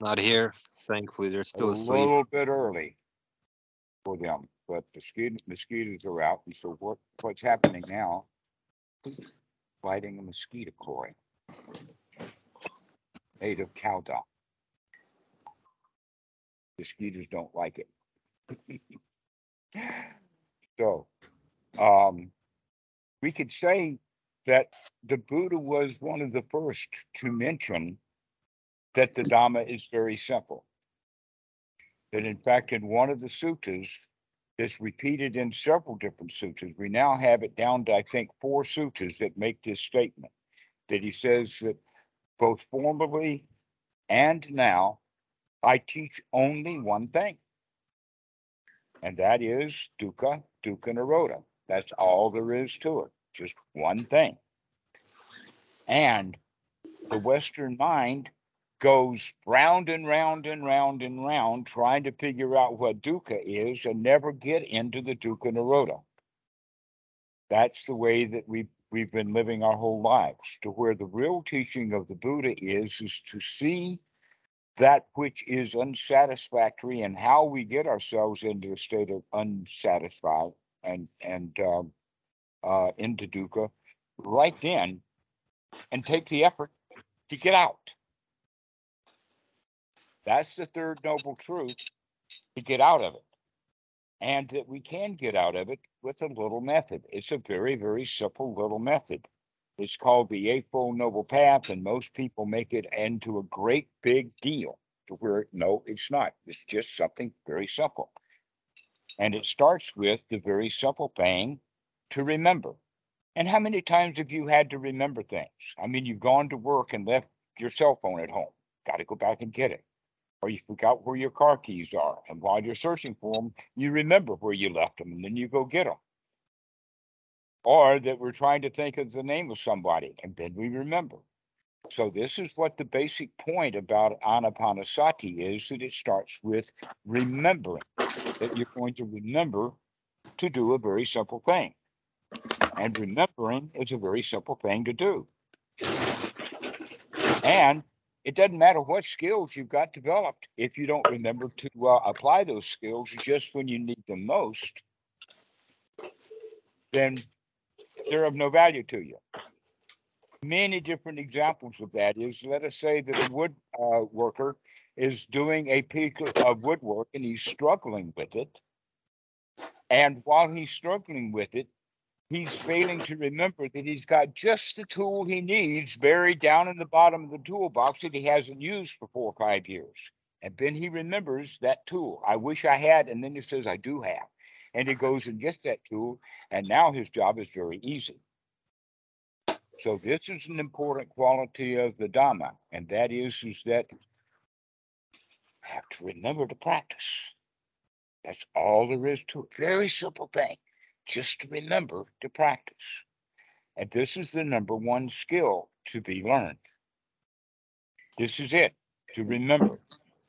Not here. Thankfully, they're A still asleep. A little bit early for them, but the mosquito, mosquitoes are out. And so what, what's happening now? Fighting a mosquito coil. Made of cow dung. Mosquitoes don't like it. So, um, we could say that the Buddha was one of the first to mention that the Dhamma is very simple. That in fact, in one of the suttas, it's repeated in several different suttas. We now have it down to, I think, four suttas that make this statement. That he says that both formerly and now, I teach only one thing. And that is dukkha, dukkha nirodha. That's all there is to it, just one thing. And the Western mind goes round and round and round and round trying to figure out what dukkha is and never get into the dukkha nirodha. That's the way that we we've been living our whole lives. To where the real teaching of the Buddha is is to see that which is unsatisfactory and how we get ourselves into a state of unsatisfied and and um, uh, into dukkha right then and take the effort to get out. That's the third noble truth to get out of it. And that we can get out of it with a little method. It's a very, very simple little method. It's called the Eightfold Noble Path, and most people make it into a great big deal to where, no, it's not. It's just something very simple. And it starts with the very simple thing to remember. And how many times have you had to remember things? I mean, you've gone to work and left your cell phone at home. Got to go back and get it. Or you forgot where your car keys are. And while you're searching for them, you remember where you left them and then you go get them. Or that we're trying to think of the name of somebody and then we remember. So this is what the basic point about anapanasati is that it starts with remembering that you're going to remember to do a very simple thing. And remembering is a very simple thing to do. And it doesn't matter what skills you've got developed if you don't remember to uh, apply those skills just when you need them most, then they're of no value to you. Many different examples of that is let us say that a wood uh, worker is doing a piece of woodwork and he's struggling with it. And while he's struggling with it, he's failing to remember that he's got just the tool he needs buried down in the bottom of the toolbox that he hasn't used for four or five years. And then he remembers that tool. I wish I had. And then he says, I do have. And he goes and gets that tool. And now his job is very easy. So this is an important quality of the Dhamma. And that is, is that I have to remember to practice. That's all there is to it. Very simple thing just to remember to practice. And this is the number one skill to be learned. This is it to remember.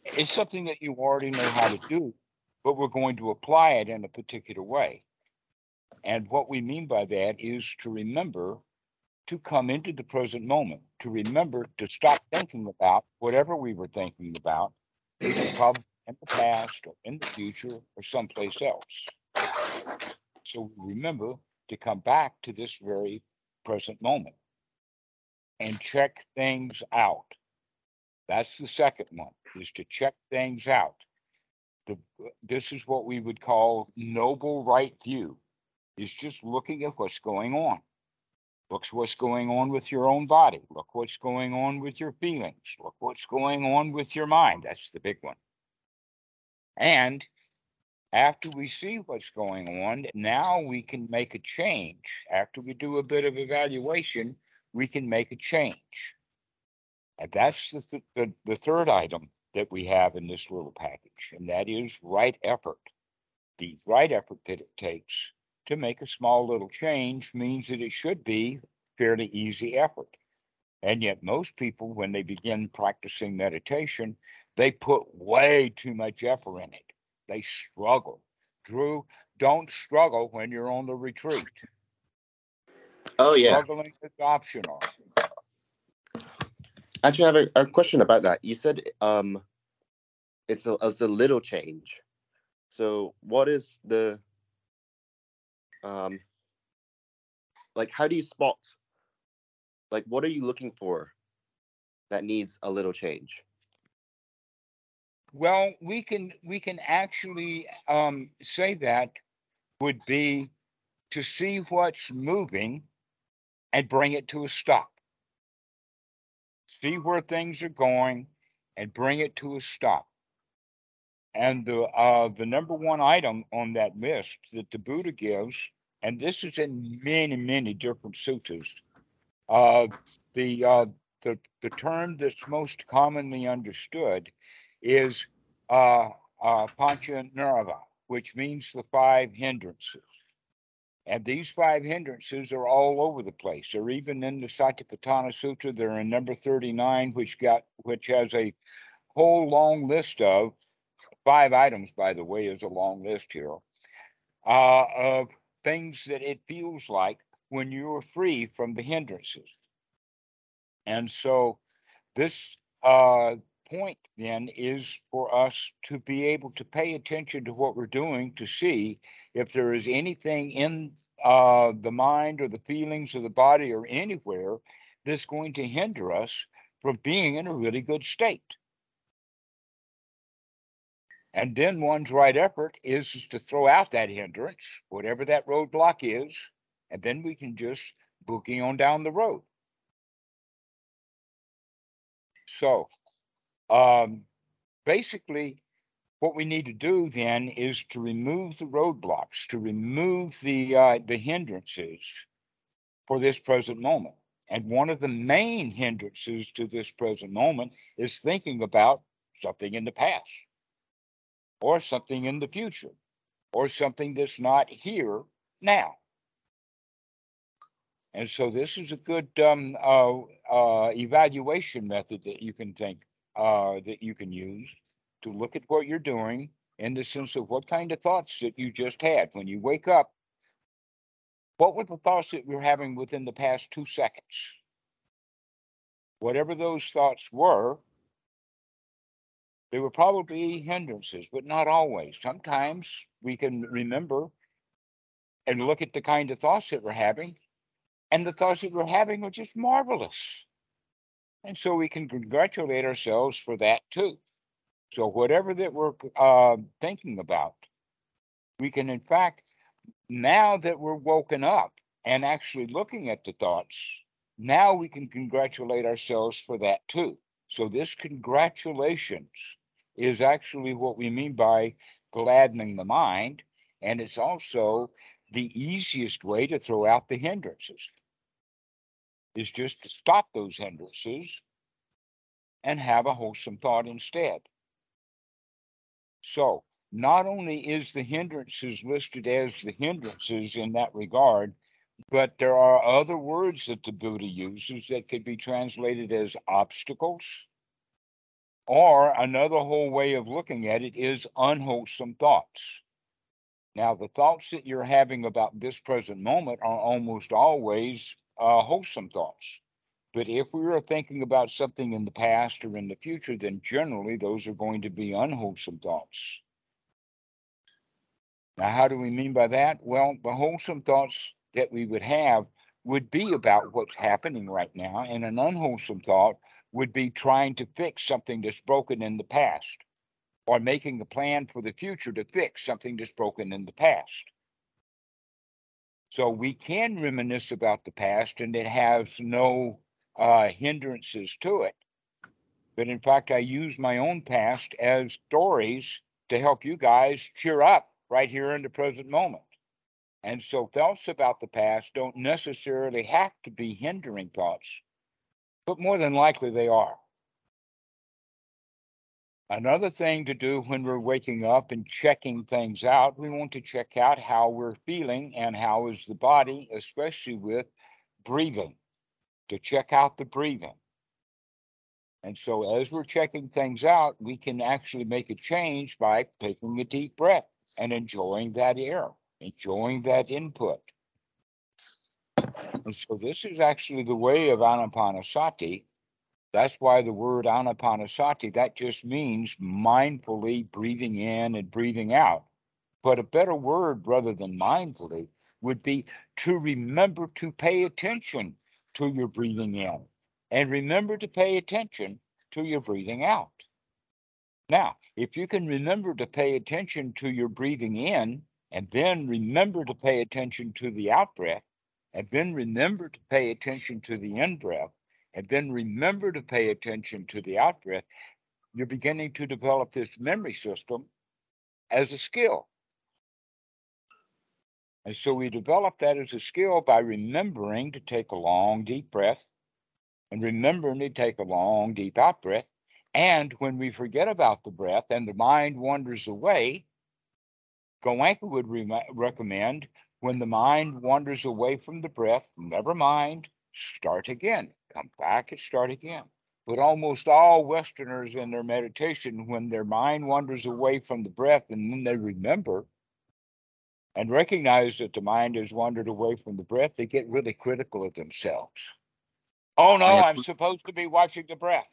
It's something that you already know how to do, but we're going to apply it in a particular way. And what we mean by that is to remember to come into the present moment, to remember to stop thinking about whatever we were thinking about, probably in the past or in the future or someplace else. So remember to come back to this very present moment and check things out. That's the second one, is to check things out. The, this is what we would call noble right view, is just looking at what's going on. Look what's going on with your own body. Look what's going on with your feelings. Look what's going on with your mind. That's the big one. And after we see what's going on, now we can make a change. After we do a bit of evaluation, we can make a change. And that's the, th- the, the third item that we have in this little package, and that is right effort. The right effort that it takes to make a small little change means that it should be fairly easy effort. And yet, most people, when they begin practicing meditation, they put way too much effort in it they struggle. Drew, don't struggle when you're on the retreat. Oh yeah. Struggling is optional. Actually, I have a, a question about that. You said um, it's a it's a little change. So what is the um like how do you spot like what are you looking for that needs a little change? Well, we can we can actually um, say that would be to see what's moving and bring it to a stop. See where things are going and bring it to a stop. And the uh, the number one item on that list that the Buddha gives, and this is in many many different suttas. Uh, the uh, the the term that's most commonly understood is uh, uh, Pancha Nirva, which means the five hindrances. And these five hindrances are all over the place. They're even in the Satipatthana Sutta. They're in number 39, which got which has a whole long list of five items, by the way, is a long list here, uh, of things that it feels like when you're free from the hindrances. And so this uh, point then is for us to be able to pay attention to what we're doing to see if there is anything in uh, the mind or the feelings of the body or anywhere that's going to hinder us from being in a really good state. And then one's right effort is to throw out that hindrance, whatever that roadblock is, and then we can just booking on down the road. So um, basically, what we need to do then is to remove the roadblocks, to remove the uh, the hindrances for this present moment. And one of the main hindrances to this present moment is thinking about something in the past, or something in the future, or something that's not here now. And so this is a good um, uh, uh, evaluation method that you can think uh, that you can use to look at what you're doing in the sense of what kind of thoughts that you just had when you wake up. What were the thoughts that you're having within the past two seconds? Whatever those thoughts were, they were probably hindrances, but not always. Sometimes we can remember and look at the kind of thoughts that we're having, and the thoughts that we're having are just marvelous. And so we can congratulate ourselves for that too. So whatever that we're uh, thinking about, we can in fact, now that we're woken up and actually looking at the thoughts, now we can congratulate ourselves for that too. So this congratulations is actually what we mean by gladdening the mind. And it's also the easiest way to throw out the hindrances is just to stop those hindrances and have a wholesome thought instead. So, not only is the hindrances listed as the hindrances in that regard, but there are other words that the Buddha uses that could be translated as obstacles. Or another whole way of looking at it is unwholesome thoughts. Now, the thoughts that you're having about this present moment are almost always uh, wholesome thoughts. But if we are thinking about something in the past or in the future, then generally those are going to be unwholesome thoughts. Now, how do we mean by that? Well, the wholesome thoughts that we would have would be about what's happening right now, and an unwholesome thought would be trying to fix something that's broken in the past or making a plan for the future to fix something that's broken in the past. So we can reminisce about the past and it has no uh, hindrances to it. But in fact, I use my own past as stories to help you guys cheer up right here in the present moment. And so thoughts about the past don't necessarily have to be hindering thoughts, but more than likely they are. Another thing to do when we're waking up and checking things out, we want to check out how we're feeling and how is the body, especially with breathing, to check out the breathing. And so as we're checking things out, we can actually make a change by taking a deep breath and enjoying that air, enjoying that input. And so this is actually the way of Anapanasati That's why the word anapanasati, that just means mindfully breathing in and breathing out. But a better word rather than mindfully would be to remember to pay attention to your breathing in and remember to pay attention to your breathing out. Now, if you can remember to pay attention to your breathing in and then remember to pay attention to the out breath, and then remember to pay attention to the in breath, and then remember to pay attention to the out breath, you're beginning to develop this memory system as a skill. And so we develop that as a skill by remembering to take a long, deep breath and remembering to take a long, deep out breath. And when we forget about the breath and the mind wanders away, Goenka would re- recommend when the mind wanders away from the breath, never mind, start again, come back and start again. But almost all Westerners in their meditation, when their mind wanders away from the breath and then they remember, and recognize that the mind has wandered away from the breath, they get really critical of themselves. Oh no, I'm supposed to be watching the breath.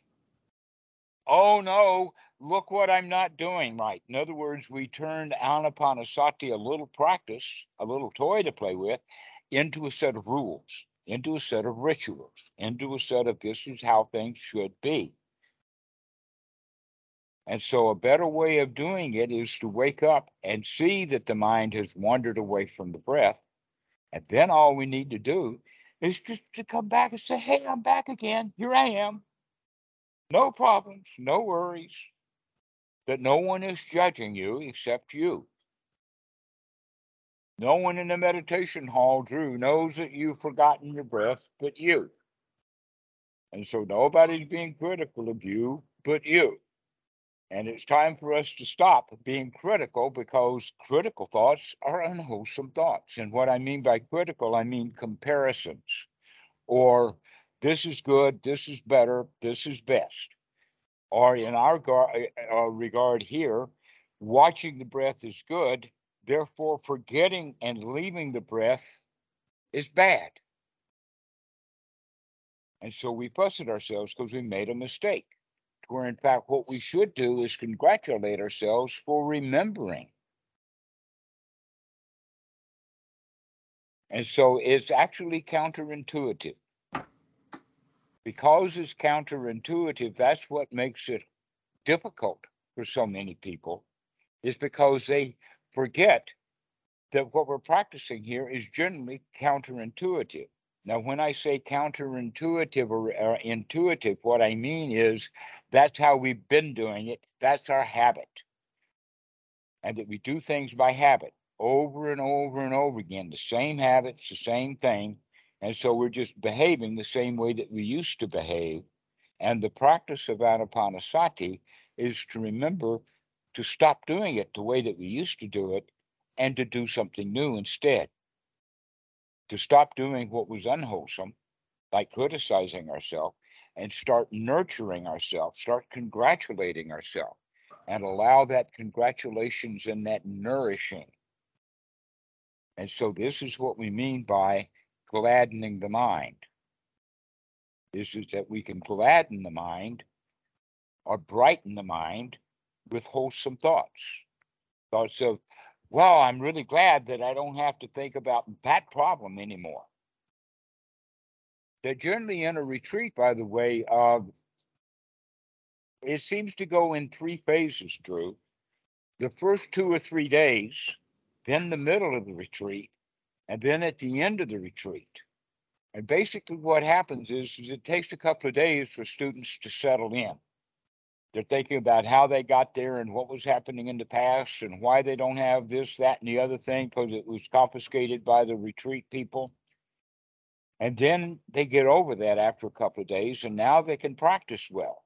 Oh no, look what I'm not doing right. In other words, we turned anapanasati, a little practice, a little toy to play with, into a set of rules, into a set of rituals, into a set of this is how things should be. And so, a better way of doing it is to wake up and see that the mind has wandered away from the breath. And then all we need to do is just to come back and say, Hey, I'm back again. Here I am. No problems, no worries. That no one is judging you except you. No one in the meditation hall, Drew, knows that you've forgotten your breath but you. And so nobody's being critical of you but you. And it's time for us to stop being critical because critical thoughts are unwholesome thoughts. And what I mean by critical, I mean comparisons or this is good, this is better, this is best. Or in our gar- uh, regard here, watching the breath is good, therefore forgetting and leaving the breath is bad. And so we fuss at ourselves because we made a mistake where in fact what we should do is congratulate ourselves for remembering. And so it's actually counterintuitive. Because it's counterintuitive, that's what makes it difficult for so many people, is because they forget that what we're practicing here is generally counterintuitive. Now, when I say counterintuitive or, or, intuitive, what I mean is that's how we've been doing it. That's our habit. And that we do things by habit over and over and over again, the same habits, the same thing. And so we're just behaving the same way that we used to behave. And the practice of Anapanasati is to remember to stop doing it the way that we used to do it and to do something new instead to stop doing what was unwholesome, like criticizing ourselves, and start nurturing ourselves, start congratulating ourselves, and allow that congratulations and that nourishing. And so, this is what we mean by gladdening the mind. This is that we can gladden the mind or brighten the mind with wholesome thoughts. Thoughts of well, I'm really glad that I don't have to think about that problem anymore. They're generally in a retreat, by the way, of it seems to go in three phases, Drew. The first two or three days, then the middle of the retreat, and then at the end of the retreat. And basically, what happens is, is it takes a couple of days for students to settle in. They're thinking about how they got there and what was happening in the past and why they don't have this, that, and the other thing because it was confiscated by the retreat people. And then they get over that after a couple of days, and now they can practice well.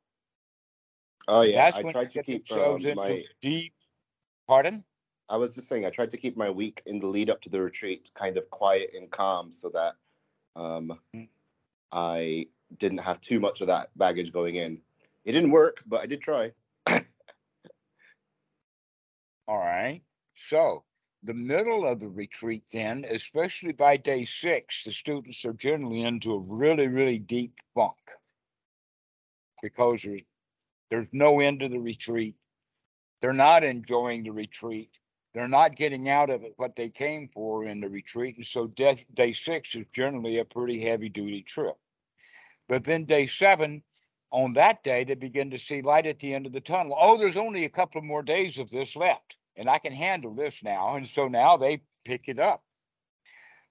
Oh yeah, that's I when tried to keep um, my. deep. Pardon? I was just saying, I tried to keep my week in the lead up to the retreat kind of quiet and calm, so that um, Mm. I didn't have too much of that baggage going in. It didn't work, but I did try. All right. So the middle of the retreat, then, especially by day six, the students are generally into a really, really deep funk. because there's, there's no end to the retreat. They're not enjoying the retreat. They're not getting out of it what they came for in the retreat. And so day, day six is generally a pretty heavy duty trip. But then day seven, on that day, they begin to see light at the end of the tunnel. Oh, there's only a couple more days of this left, and I can handle this now. And so now they pick it up.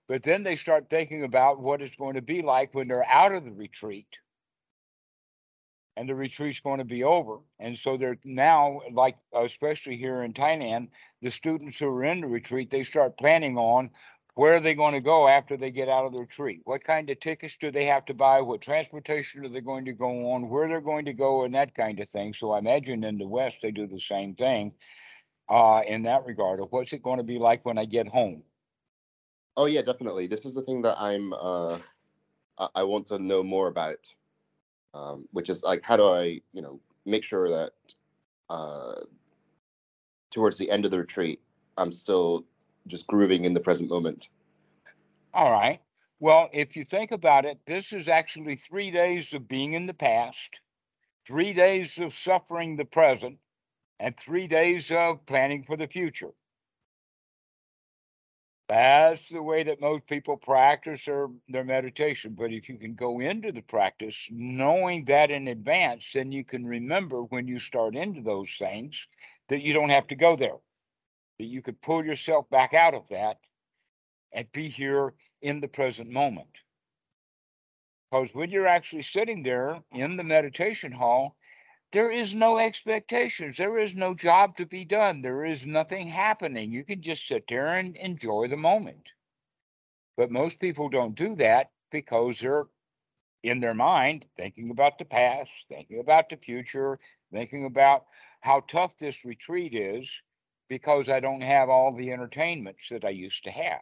But then they start thinking about what it's going to be like when they're out of the retreat and the retreat's going to be over. And so they're now, like, especially here in Thailand, the students who are in the retreat, they start planning on where are they going to go after they get out of their retreat? What kind of tickets do they have to buy? What transportation are they going to go on? Where they're going to go, and that kind of thing. So I imagine in the West, they do the same thing uh, in that regard of what's it going to be like when I get home? Oh yeah, definitely. This is the thing that I'm uh I want to know more about. Um, which is like how do I, you know, make sure that uh towards the end of the retreat, I'm still just grooving in the present moment. All right. Well, if you think about it, this is actually three days of being in the past, three days of suffering the present, and three days of planning for the future. That's the way that most people practice their, their meditation. But if you can go into the practice knowing that in advance, then you can remember when you start into those things that you don't have to go there, that you could pull yourself back out of that and be here in the present moment. Because when you're actually sitting there in the meditation hall, there is no expectations. There is no job to be done. There is nothing happening. You can just sit there and enjoy the moment. But most people don't do that because they're in their mind thinking about the past, thinking about the future, thinking about how tough this retreat is because I don't have all the entertainments that I used to have.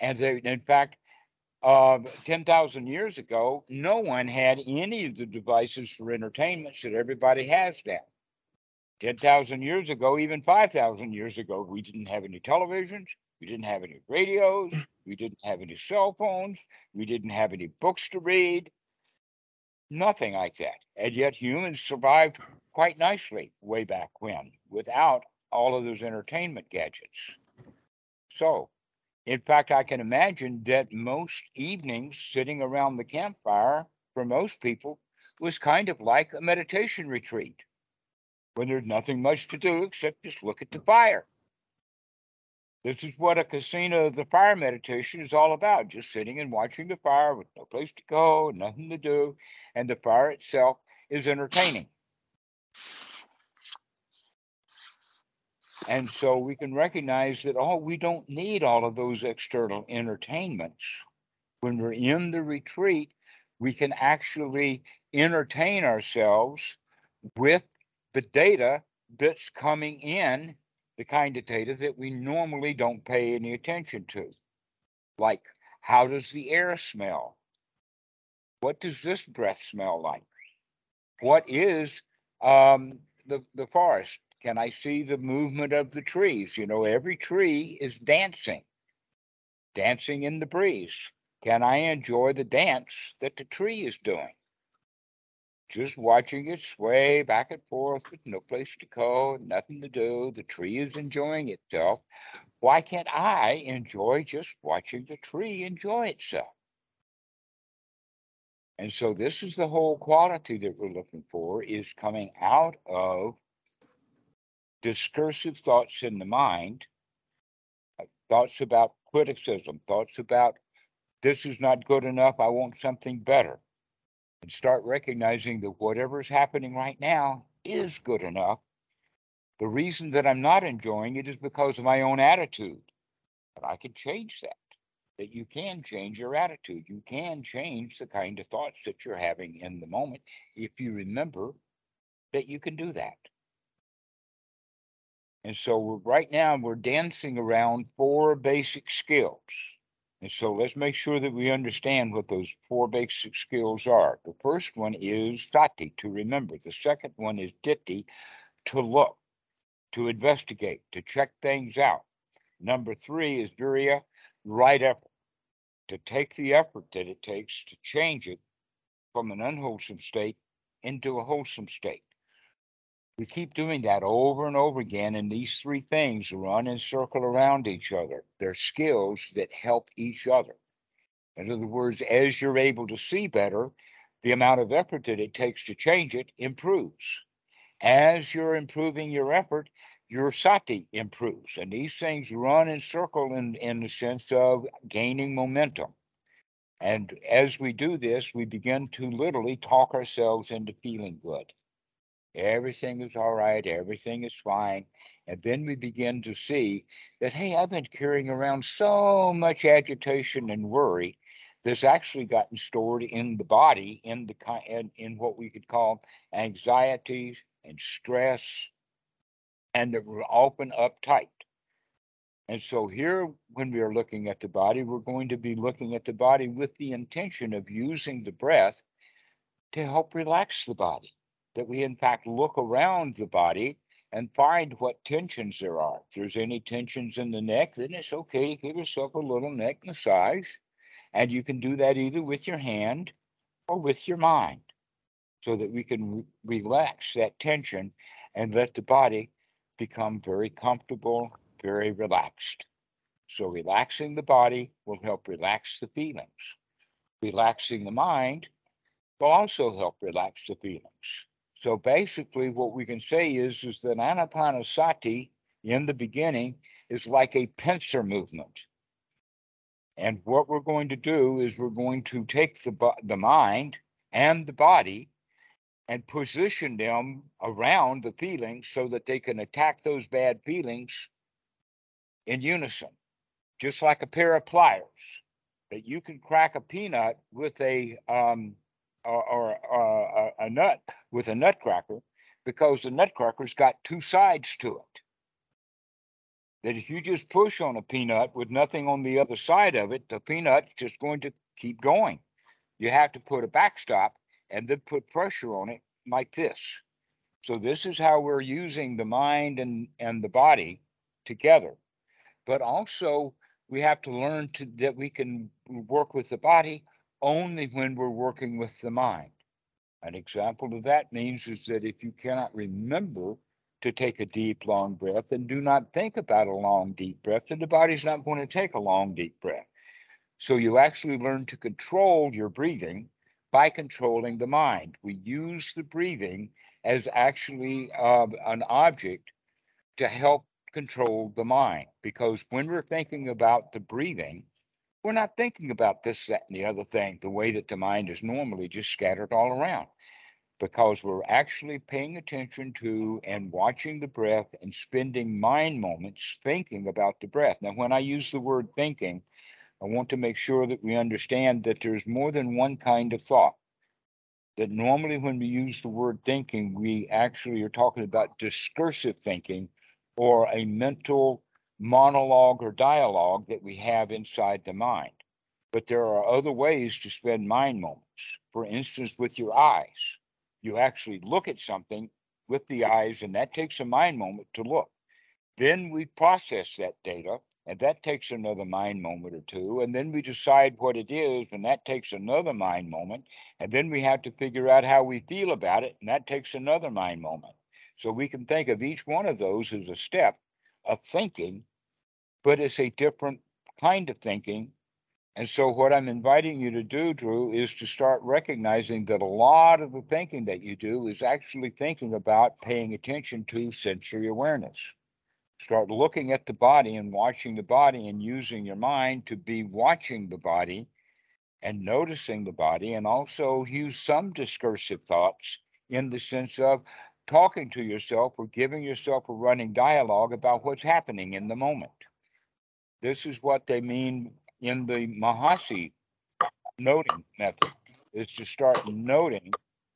And they, in fact, uh, 10,000 years ago, no one had any of the devices for entertainment that everybody has now. 10,000 years ago, even 5,000 years ago, we didn't have any televisions, we didn't have any radios, we didn't have any cell phones, we didn't have any books to read, nothing like that. And yet humans survived quite nicely way back when without all of those entertainment gadgets. So, in fact, I can imagine that most evenings sitting around the campfire for most people was kind of like a meditation retreat when there's nothing much to do except just look at the fire. This is what a kasina of the fire meditation is all about just sitting and watching the fire with no place to go, nothing to do, and the fire itself is entertaining. And so we can recognize that, oh, we don't need all of those external entertainments. When we're in the retreat, we can actually entertain ourselves with the data that's coming in, the kind of data that we normally don't pay any attention to. Like, how does the air smell? What does this breath smell like? What is um, the, the forest? Can I see the movement of the trees? You know, every tree is dancing, dancing in the breeze. Can I enjoy the dance that the tree is doing? Just watching it sway back and forth with no place to go, nothing to do. The tree is enjoying itself. Why can't I enjoy just watching the tree enjoy itself? And so this is the whole quality that we're looking for is coming out of discursive thoughts in the mind, uh, thoughts about criticism, thoughts about this is not good enough, I want something better. And start recognizing that whatever's happening right now is good enough. The reason that I'm not enjoying it is because of my own attitude. But I can change that. That you can change your attitude. You can change the kind of thoughts that you're having in the moment if you remember that you can do that. And so right now we're dancing around four basic skills. And so let's make sure that we understand what those four basic skills are. The first one is sati, to remember. The second one is ditthi, to look, to investigate, to check things out. Number three is virya, right effort, to take the effort that it takes to change it from an unwholesome state into a wholesome state. We keep doing that over and over again, and these three things run and circle around each other. They're skills that help each other. In other words, as you're able to see better, the amount of effort that it takes to change it improves. As you're improving your effort, your sati improves. And these things run and circle in, in the sense of gaining momentum. And as we do this, we begin to literally talk ourselves into feeling good. Everything is all right, everything is fine. And then we begin to see that, hey, I've been carrying around so much agitation and worry that's actually gotten stored in the body, in the in, in what we could call anxieties and stress, and that we're often uptight. And so here, when we are looking at the body, we're going to be looking at the body with the intention of using the breath to help relax the body. That we, in fact, look around the body and find what tensions there are. If there's any tensions in the neck, then it's okay to give yourself a little neck massage. And you can do that either with your hand or with your mind so that we can re- relax that tension and let the body become very comfortable, very relaxed. So, relaxing the body will help relax the feelings. Relaxing the mind will also help relax the feelings. So, basically, what we can say is, is that anapanasati in the beginning is like a pincer movement. And what we're going to do is we're going to take the, the mind and the body and position them around the feelings so that they can attack those bad feelings in unison, just like a pair of pliers. That you can crack a peanut with a um, or, or uh, a, a nut with a nutcracker because the nutcracker's got two sides to it. That if you just push on a peanut with nothing on the other side of it, the peanut's just going to keep going. You have to put a backstop and then put pressure on it like this. So this is how we're using the mind and, and the body together. But also we have to learn to that we can work with the body only when we're working with the mind. An example of that means is that if you cannot remember to take a deep, long breath, then do not think about a long, deep breath, and the body's not going to take a long, deep breath. So you actually learn to control your breathing by controlling the mind. We use the breathing as actually uh, an object to help control the mind because when we're thinking about the breathing, we're not thinking about this, that, and the other thing the way that the mind is normally just scattered all around because we're actually paying attention to and watching the breath and spending mind moments thinking about the breath. Now, when I use the word thinking, I want to make sure that we understand that there's more than one kind of thought. That normally, when we use the word thinking, we actually are talking about discursive thinking or a mental monologue or dialogue that we have inside the mind. But there are other ways to spend mind moments. For instance, with your eyes, you actually look at something with the eyes, and that takes a mind moment to look. Then we process that data, and that takes another mind moment or two. And then we decide what it is, and that takes another mind moment. And then we have to figure out how we feel about it, and that takes another mind moment. So we can think of each one of those as a step of thinking, but it's a different kind of thinking. And so, what I'm inviting you to do, Drew, is to start recognizing that a lot of the thinking that you do is actually thinking about paying attention to sensory awareness. Start looking at the body and watching the body and using your mind to be watching the body and noticing the body, and also use some discursive thoughts in the sense of talking to yourself or giving yourself a running dialogue about what's happening in the moment. This is what they mean in the Mahasi noting method, is to start noting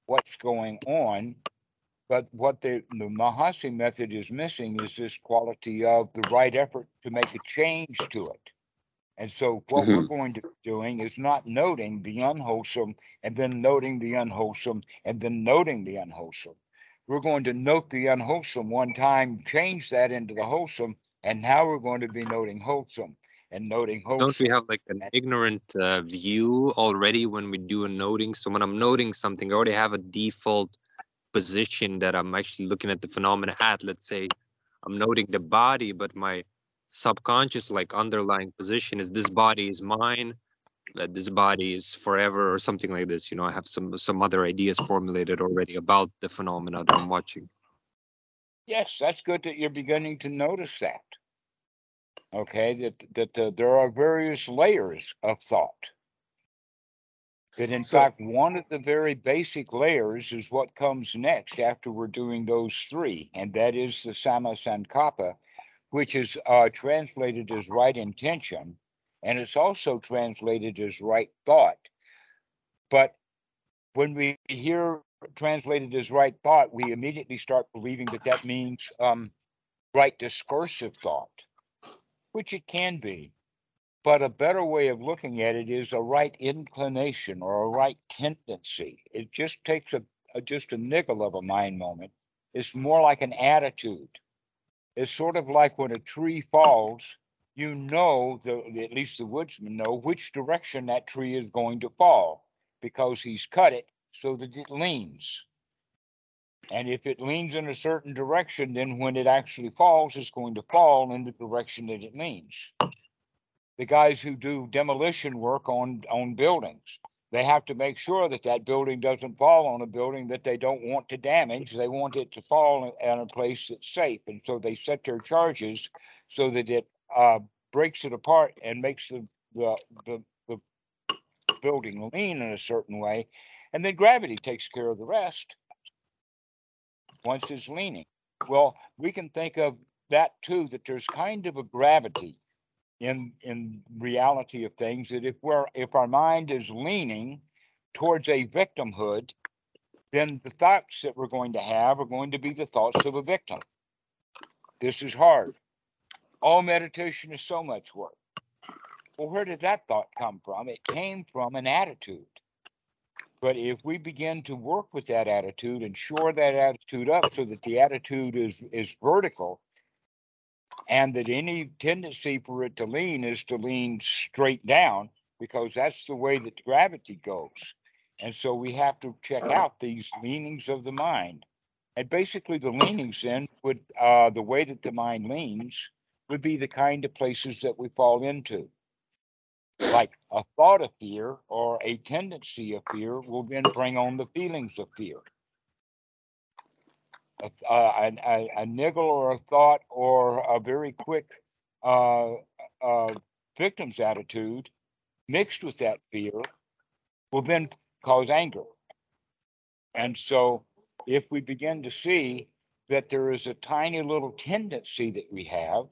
what's going on. But what the, the Mahasi method is missing is this quality of the right effort to make a change to it. And so what we're mm-hmm. going to be doing is not noting the unwholesome and then noting the unwholesome and then noting the unwholesome. We're going to note the unwholesome one time, change that into the wholesome, and now we're going to be noting wholesome. and noting wholesome. Don't we have like an ignorant uh, view already when we do a noting? So when I'm noting something, I already have a default position that I'm actually looking at the phenomena at. Let's say I'm noting the body, but my subconscious, like underlying position is this body is mine, that this body is forever, or something like this. You know, I have some some other ideas formulated already about the phenomena that I'm watching. Yes, that's good that you're beginning to notice that. Okay, that that uh, there are various layers of thought. That in So- fact, one of the very basic layers is what comes next after we're doing those three, and that is the samma sankappa, which is uh, translated as right intention, and it's also translated as right thought. But when we hear translated as right thought, we immediately start believing that that means um, right discursive thought, which it can be. But a better way of looking at it is a right inclination or a right tendency. It just takes a, a just a nickel of a mind moment. It's more like an attitude. It's sort of like when a tree falls, you know, the, at least the woodsman know which direction that tree is going to fall because he's cut it so that it leans. And if it leans in a certain direction, then when it actually falls, it's going to fall in the direction that it leans. The guys who do demolition work on, on buildings, they have to make sure that that building doesn't fall on a building that they don't want to damage. They want it to fall in, a place that's safe. And so they set their charges so that it uh, breaks it apart and makes the, the, the, the building lean in a certain way. And then gravity takes care of the rest once it's leaning. Well, we can think of that too, that there's kind of a gravity in in reality of things that if we're if our mind is leaning towards a victimhood, then the thoughts that we're going to have are going to be the thoughts of a victim. This is hard. All meditation is so much work. Well, where did that thought come from? It came from an attitude. But if we begin to work with that attitude and shore that attitude up so that the attitude is is vertical and that any tendency for it to lean is to lean straight down because that's the way that gravity goes. And so we have to check out these leanings of the mind. And basically the leanings then would uh the way that the mind leans would be the kind of places that we fall into like a thought of fear or a tendency of fear will then bring on the feelings of fear. A, uh, a, a, a niggle or a thought or a very quick uh, uh, victim's attitude mixed with that fear will then cause anger. And so, if we begin to see that there is a tiny little tendency that we have,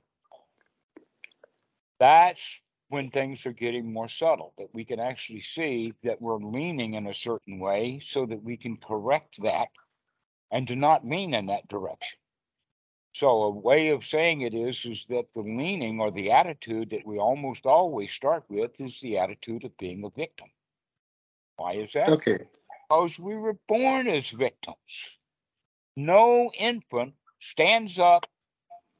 that's when things are getting more subtle, that we can actually see that we're leaning in a certain way so that we can correct that and to not lean in that direction. So a way of saying it is, is that the leaning or the attitude that we almost always start with is the attitude of being a victim. Why is that? Okay. Because we were born as victims. No infant stands up,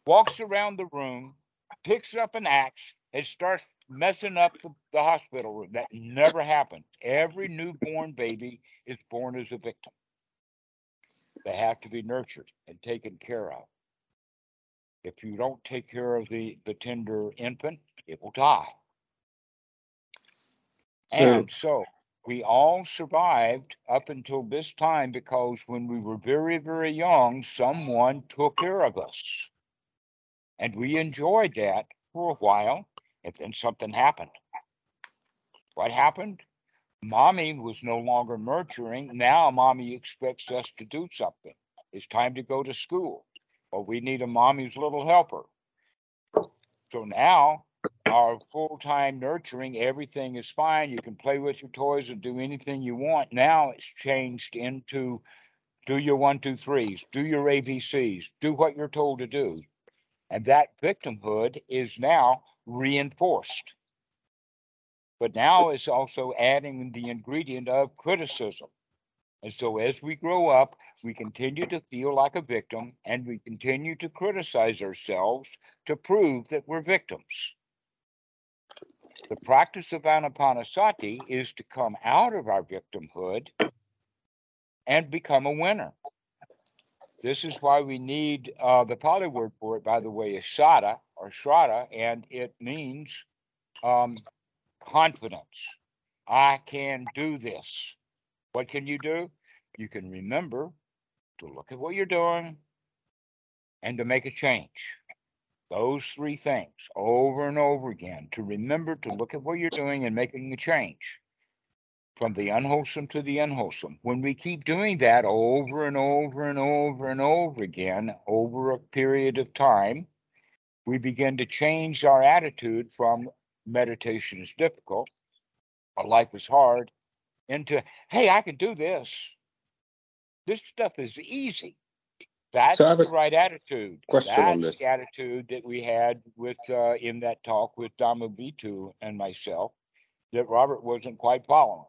walks around the room, picks up an axe, and starts messing up the, the hospital room. That never happens. Every newborn baby is born as a victim. They have to be nurtured and taken care of. If you don't take care of the, the tender infant, it will die. So And so we all survived up until this time because when we were very, very young, someone took care of us. And we enjoyed that for a while, and then something happened. What happened? Mommy was no longer nurturing. Now mommy expects us to do something. It's time to go to school. Well, we need a mommy's little helper. So now our full-time nurturing, everything is fine. You can play with your toys and do anything you want. Now it's changed into do your one, two, threes, do your ABCs, do what you're told to do. And that victimhood is now reinforced. But now it's also adding the ingredient of criticism. And so as we grow up, we continue to feel like a victim and we continue to criticize ourselves to prove that we're victims. The practice of anapanasati is to come out of our victimhood and become a winner. This is why we need uh, the Pali word for it, by the way, is saddha or shraddha, and it means um, confidence. I can do this. What can you do? You can remember to look at what you're doing and to make a change. Those three things over and over again to remember to look at what you're doing and making a change from the unwholesome to the unwholesome. When we keep doing that over and over and over and over again over a period of time, we begin to change our attitude from meditation is difficult, or life is hard, into, hey, I can do this. This stuff is easy. That's have the right attitude. question That's on this. the attitude that we had with uh, in that talk with Dhammavitu and myself that Robert wasn't quite following.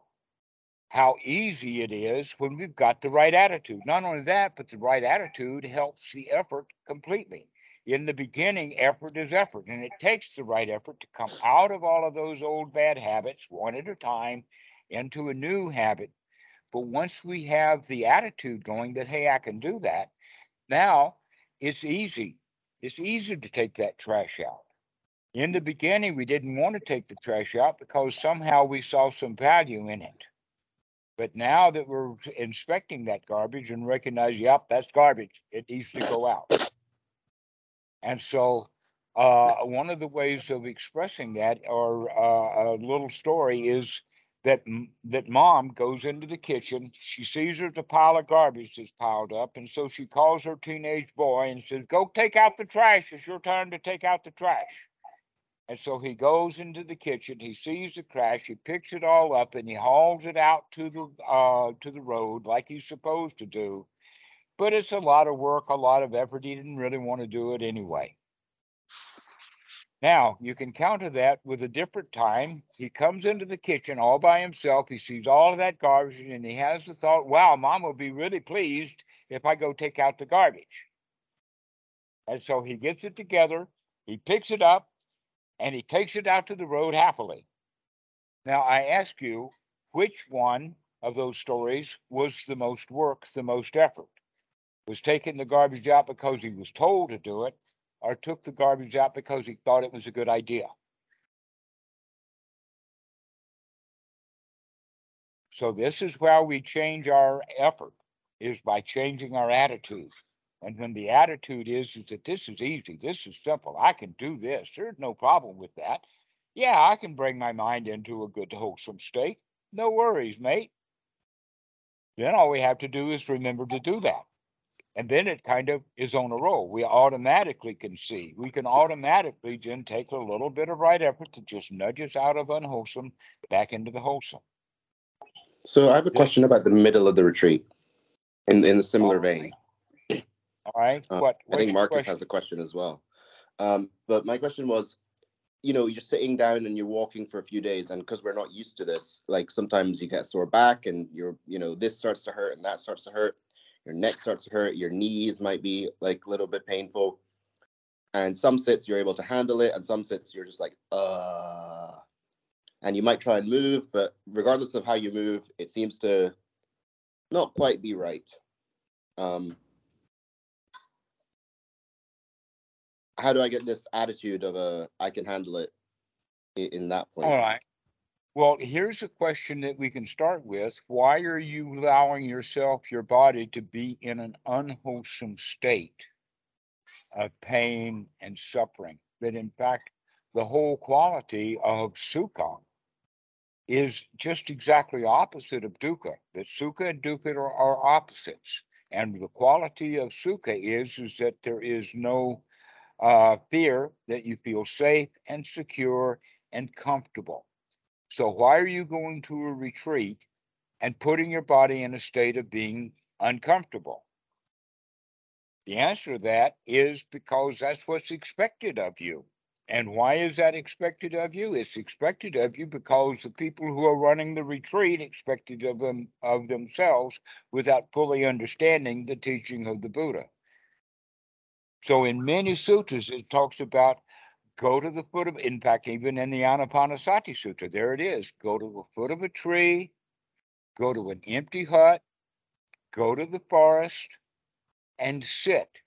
How easy it is when we've got the right attitude. Not only that, but the right attitude helps the effort completely. In the beginning, effort is effort, and it takes the right effort to come out of all of those old bad habits one at a time into a new habit. But once we have the attitude going that, hey, I can do that, now it's easy. It's easy to take that trash out. In the beginning, we didn't want to take the trash out because somehow we saw some value in it. But now that we're inspecting that garbage and recognize, yep, that's garbage, it needs to go out. And so, uh, one of the ways of expressing that, or uh, a little story, is that that mom goes into the kitchen. She sees there's a pile of garbage that's piled up, and so she calls her teenage boy and says, "Go take out the trash. It's your turn to take out the trash." And so he goes into the kitchen. He sees the trash. He picks it all up and he hauls it out to the uh, to the road like he's supposed to do. But it's a lot of work, a lot of effort. He didn't really want to do it anyway. Now you can counter that with a different time. He comes into the kitchen all by himself. He sees all of that garbage and he has the thought, wow, mom will be really pleased if I go take out the garbage. And so he gets it together, he picks it up, and he takes it out to the road happily. Now I ask you, which one of those stories was the most work, the most effort? Was taking the garbage out because he was told to do it, or took the garbage out because he thought it was a good idea? So this is where we change our effort, is by changing our attitude. And when the attitude is, is that this is easy, this is simple, I can do this, there's no problem with that. Yeah, I can bring my mind into a good, wholesome state. No worries, mate. Then all we have to do is remember to do that. And then it kind of is on a roll. We automatically can see. We can automatically then take a little bit of right effort to just nudge us out of unwholesome back into the wholesome. So I have a question about the middle of the retreat, in in a similar vein. All right. Uh, what? I think Marcus question? has a question as well. Um, but my question was, you know, you're sitting down and you're walking for a few days, and because we're not used to this, like sometimes you get sore back, and you're, you know, this starts to hurt and that starts to hurt. Your neck starts to hurt. Your knees might be like a little bit painful. And some sits you're able to handle it, and some sits you're just like, uh. And you might try and move, but regardless of how you move, it seems to not quite be right. Um, how do I get this attitude of a I can handle it in that point? All right. Well, here's a question that we can start with. Why are you allowing yourself, your body, to be in an unwholesome state of pain and suffering? That in fact, the whole quality of sukha is just exactly opposite of dukkha. That sukha and dukkha are, are opposites. And the quality of sukha is, is that there is no uh, fear, that you feel safe and secure and comfortable. So why are you going to a retreat and putting your body in a state of being uncomfortable? The answer to that is because that's what's expected of you. And why is that expected of you? It's expected of you because the people who are running the retreat expected of them of themselves without fully understanding the teaching of the Buddha. So in many sutras, it talks about go to the foot of, in fact, even in the Anapanasati Sutra, there it is. Go to the foot of a tree, go to an empty hut, go to the forest, and sit.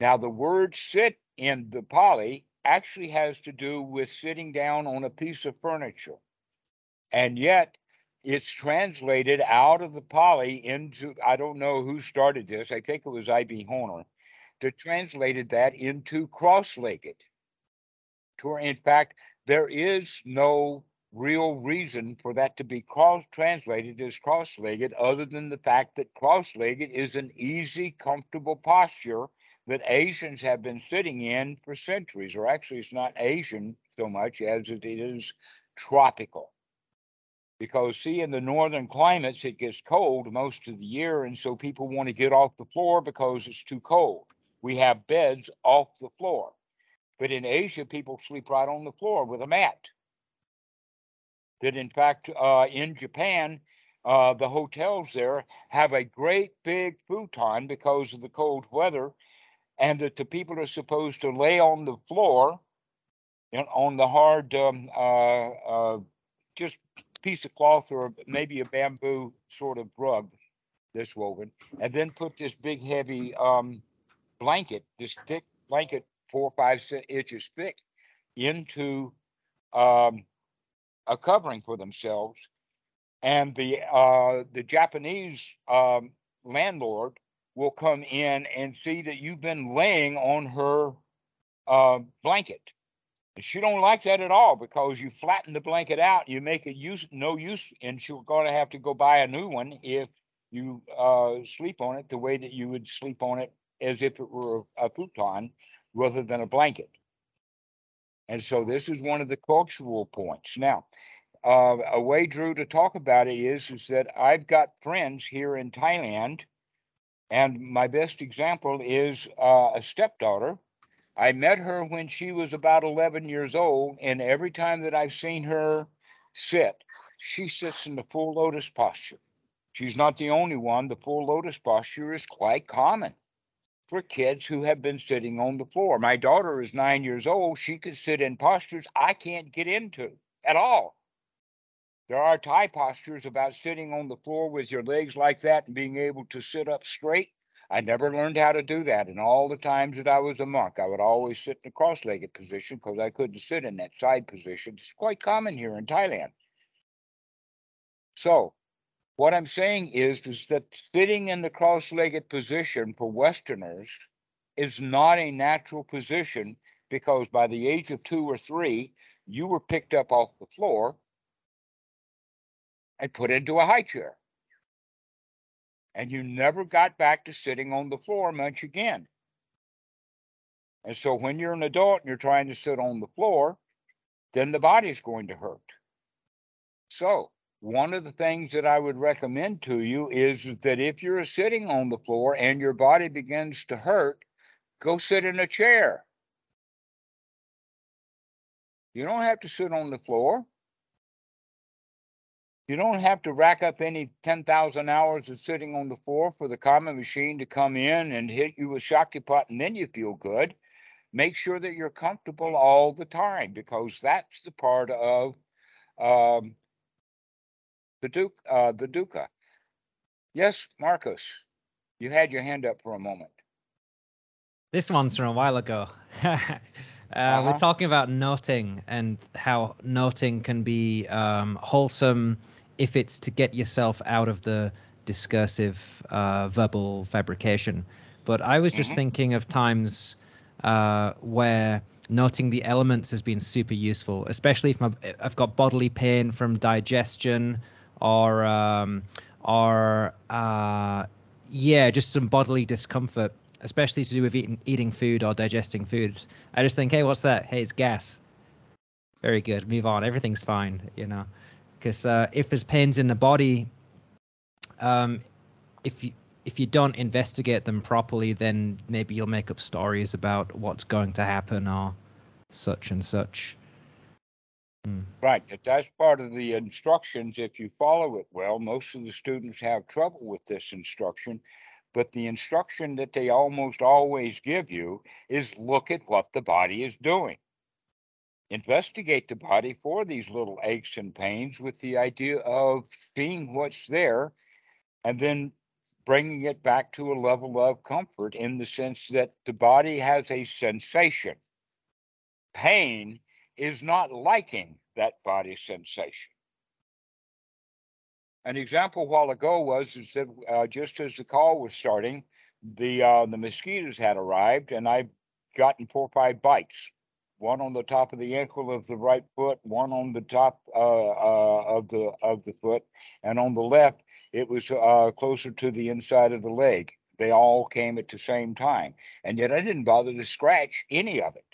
Now, the word sit in the Pali actually has to do with sitting down on a piece of furniture. And yet, it's translated out of the Pali into, I don't know who started this, I think it was I.B. Horner, that translated that into cross legged. In fact, there is no real reason for that to be cross translated as cross legged, other than the fact that cross legged is an easy, comfortable posture that Asians have been sitting in for centuries, or actually, it's not Asian so much as it is tropical. Because, see, in the northern climates, it gets cold most of the year, and so people want to get off the floor because it's too cold. We have beds off the floor. But in Asia, people sleep right on the floor with a mat. That, in fact, uh, in Japan, uh, the hotels there have a great big futon because of the cold weather and that the people are supposed to lay on the floor on the hard um, uh, uh, just piece of cloth or maybe a bamboo sort of rug that's woven and then put this big heavy um, blanket this thick blanket four or five inches thick into um, a covering for themselves and the uh, the japanese um, landlord will come in and see that you've been laying on her uh, blanket. And she don't like that at all because you flatten the blanket out, you make it use no use, and she's going to have to go buy a new one if you uh, sleep on it the way that you would sleep on it as if it were a futon rather than a blanket. And so this is one of the cultural points. Now, uh, a way, Drew, to talk about it is, is that I've got friends here in Thailand and my best example is uh, a stepdaughter. I met her when she was about 11 years old, and every time that I've seen her sit, she sits in the full lotus posture. She's not the only one. The full lotus posture is quite common for kids who have been sitting on the floor. My daughter is nine years old. She could sit in postures I can't get into at all. There are Thai postures about sitting on the floor with your legs like that and being able to sit up straight. I never learned how to do that. And all the times that I was a monk, I would always sit in a cross legged position because I couldn't sit in that side position. It's quite common here in Thailand. So, what I'm saying is, is that sitting in the cross legged position for Westerners is not a natural position because by the age of two or three, you were picked up off the floor and put into a high chair. And you never got back to sitting on the floor much again. And so when you're an adult and you're trying to sit on the floor, then the body's going to hurt. So, one of the things that I would recommend to you is that if you're sitting on the floor and your body begins to hurt, go sit in a chair. You don't have to sit on the floor. You don't have to rack up any 10,000 hours of sitting on the floor for the karma machine to come in and hit you with Shaktipat and then you feel good. Make sure that you're comfortable all the time because that's the part of um, the Duke, uh, the dukkha. Yes, Marcus, you had your hand up for a moment. This one's from a while ago. uh, uh-huh. We're talking about noting and how noting can be um, wholesome if it's to get yourself out of the discursive uh, verbal fabrication. But I was just mm-hmm. thinking of times uh, where noting the elements has been super useful, especially if I've got bodily pain from digestion or um, or uh, yeah, just some bodily discomfort, especially to do with eating eating food or digesting foods. I just think, hey, what's that? Hey, it's gas. Very good. Move on. Everything's fine. You know because uh, if there's pains in the body, um, if you if you don't investigate them properly, then maybe you'll make up stories about what's going to happen or such and such. Hmm. Right, that's part of the instructions. If you follow it well, most of the students have trouble with this instruction, but the instruction that they almost always give you is look at what the body is doing. investigate the body for these little aches and pains with the idea of seeing what's there and then bringing it back to a level of comfort in the sense that the body has a sensation. Pain is not liking that body sensation. An example a while ago was is that uh, just as the call was starting, the uh, the mosquitoes had arrived, and I gotten four or five bites. One on the top of the ankle of the right foot, one on the top uh, uh of the of the foot, and on the left it was uh, closer to the inside of the leg. They all came at the same time, and yet I didn't bother to scratch any of it.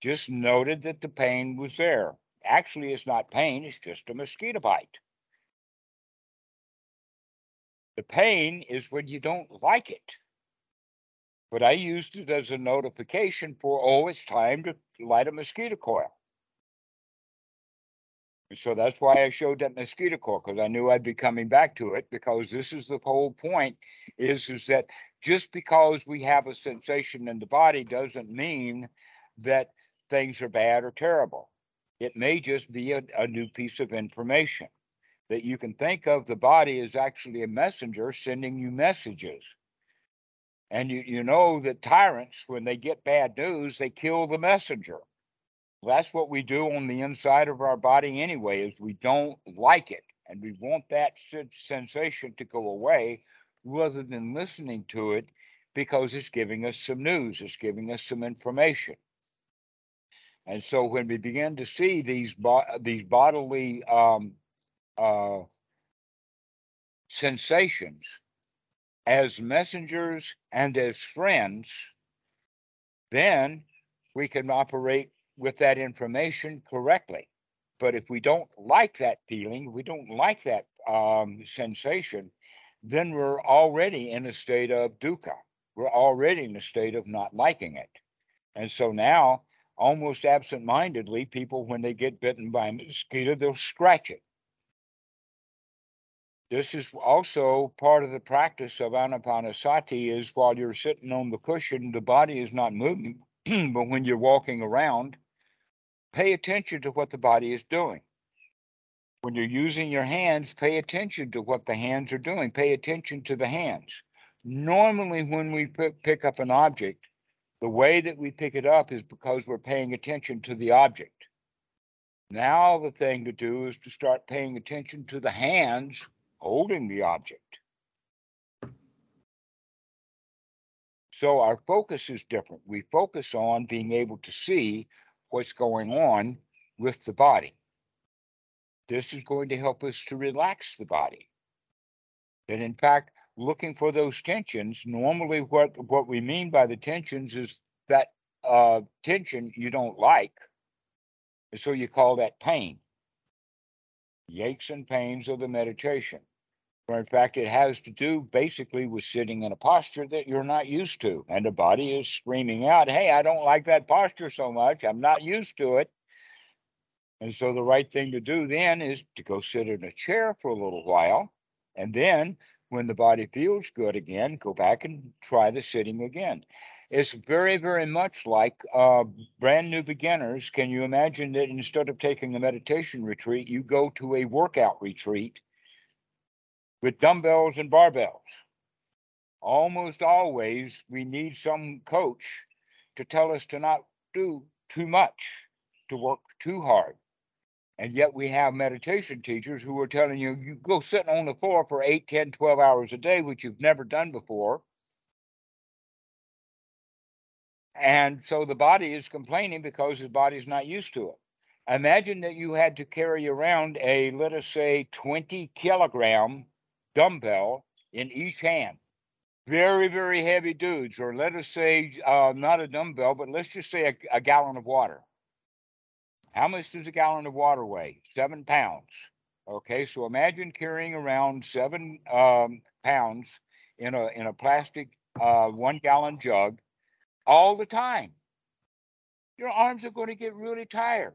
Just noted that the pain was there. Actually, it's not pain; it's just a mosquito bite. The pain is when you don't like it. But I used it as a notification for, oh, it's time to light a mosquito coil. And so that's why I showed that mosquito coil because I knew I'd be coming back to it because this is the whole point is, is that just because we have a sensation in the body doesn't mean that things are bad or terrible. It may just be a, a new piece of information that you can think of the body as actually a messenger sending you messages. And you, you know that tyrants, when they get bad news, they kill the messenger. That's what we do on the inside of our body anyway, is we don't like it. And we want that sensation to go away rather than listening to it because it's giving us some news, it's giving us some information. And so when we begin to see these, bo- these bodily um, uh, sensations as messengers and as friends, then we can operate with that information correctly. But if we don't like that feeling, we don't like that um, sensation, then we're already in a state of dukkha. We're already in a state of not liking it. And so now, almost absent mindedly, people, when they get bitten by a mosquito, they'll scratch it. This is also part of the practice of anapanasati is while you're sitting on the cushion, the body is not moving, but when you're walking around, pay attention to what the body is doing. When you're using your hands, pay attention to what the hands are doing. Pay attention to the hands. Normally, when we pick up an object, the way that we pick it up is because we're paying attention to the object. Now, the thing to do is to start paying attention to the hands holding the object. So our focus is different. We focus on being able to see what's going on with the body. This is going to help us to relax the body. And in fact, looking for those tensions, normally what, what we mean by the tensions is that uh, tension you don't like. And so you call that pain. Aches and pains of the meditation. In fact, it has to do basically with sitting in a posture that you're not used to. And the body is screaming out, Hey, I don't like that posture so much. I'm not used to it. And so the right thing to do then is to go sit in a chair for a little while. And then when the body feels good again, go back and try the sitting again. It's very, very much like uh, brand new beginners. Can you imagine that instead of taking a meditation retreat, you go to a workout retreat with dumbbells and barbells? Almost always, we need some coach to tell us to not do too much, to work too hard. And yet we have meditation teachers who are telling you, you go sitting on the floor for 8, 10, 12 hours a day, which you've never done before And so the body is complaining because his body's not used to it. Imagine that you had to carry around a, let us say, 20 kilogram dumbbell in each hand. Very, very heavy dudes, or let us say, uh, not a dumbbell, but let's just say a, a gallon of water. How much does a gallon of water weigh? Seven pounds. Okay, so imagine carrying around seven um, pounds in a in a plastic uh, one gallon jug all the time, your arms are going to get really tired.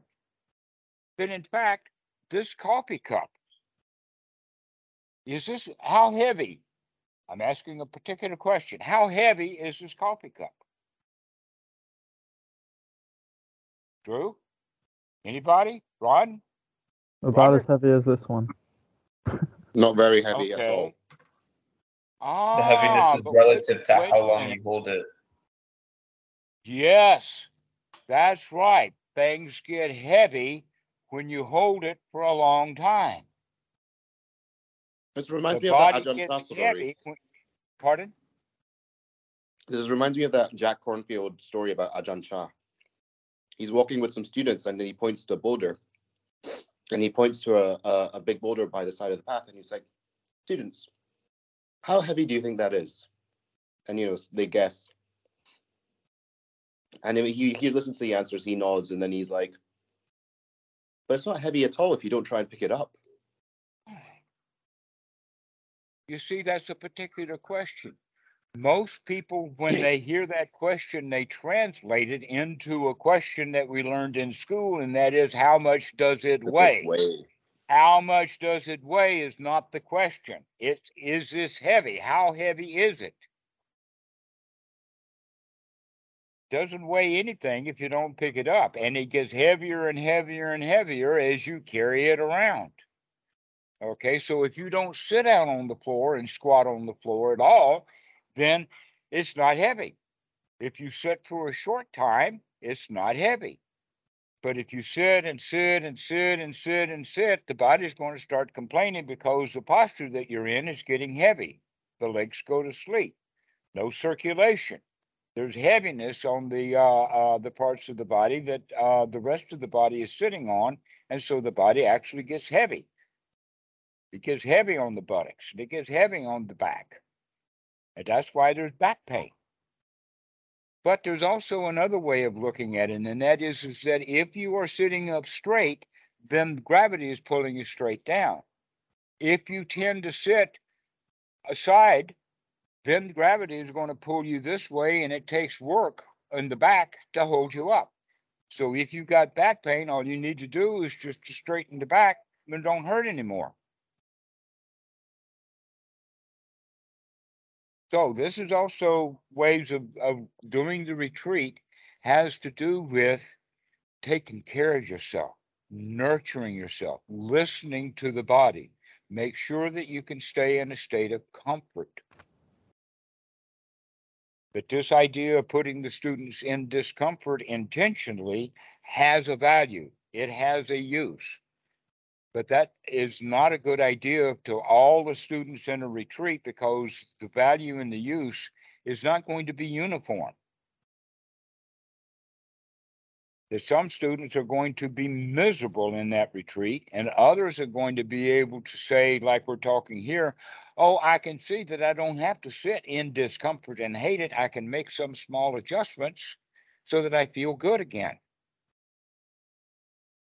Then, in fact, this coffee cup is this how heavy? I'm asking a particular question. How heavy is this coffee cup? Drew? Anybody? Ron? About Robert? as heavy as this one. Not very heavy at all. Ah, The heaviness is but wait- relative to wait how long minute. you hold it. Yes, that's right. Things get heavy when you hold it for a long time. This reminds the me of that body Ajahn Chah story. When, pardon? This reminds me of that Jack Kornfield story about Ajahn Chah. He's walking with some students and then he points to a boulder. And he points to a, a, a big boulder by the side of the path and he's like, Students, how heavy do you think that is? And you know, they guess. And he, he listens to the answers, he nods, and then he's like, But it's not heavy at all if you don't try and pick it up. You see, that's a particular question. Most people, when they hear that question, they translate it into a question that we learned in school, and that is, how much does it weigh? How much does it weigh is not the question. It's, is this heavy? How heavy is it? Doesn't weigh anything if you don't pick it up, and it gets heavier and heavier and heavier as you carry it around. Okay, so if you don't sit out on the floor and squat on the floor at all, then it's not heavy. If you sit for a short time, it's not heavy. But if you sit and sit and sit and sit and sit, the body's going to start complaining because the posture that you're in is getting heavy. The legs go to sleep. No circulation. There's heaviness on the uh, uh, the parts of the body that uh, the rest of the body is sitting on, and so the body actually gets heavy. It gets heavy on the buttocks. It gets heavy on the back. And that's why there's back pain. But there's also another way of looking at it, and that is, is that if you are sitting up straight, then gravity is pulling you straight down. If you tend to sit aside, then gravity is going to pull you this way, and it takes work in the back to hold you up. So if you've got back pain, all you need to do is just to straighten the back and don't hurt anymore. So this is also ways of, of doing the retreat has to do with taking care of yourself, nurturing yourself, listening to the body. Make sure that you can stay in a state of comfort. But this idea of putting the students in discomfort intentionally has a value. It has a use. But that is not a good idea to all the students in a retreat because the value and the use is not going to be uniform. That some students are going to be miserable in that retreat, and others are going to be able to say, like we're talking here, oh, I can see that I don't have to sit in discomfort and hate it. I can make some small adjustments so that I feel good again.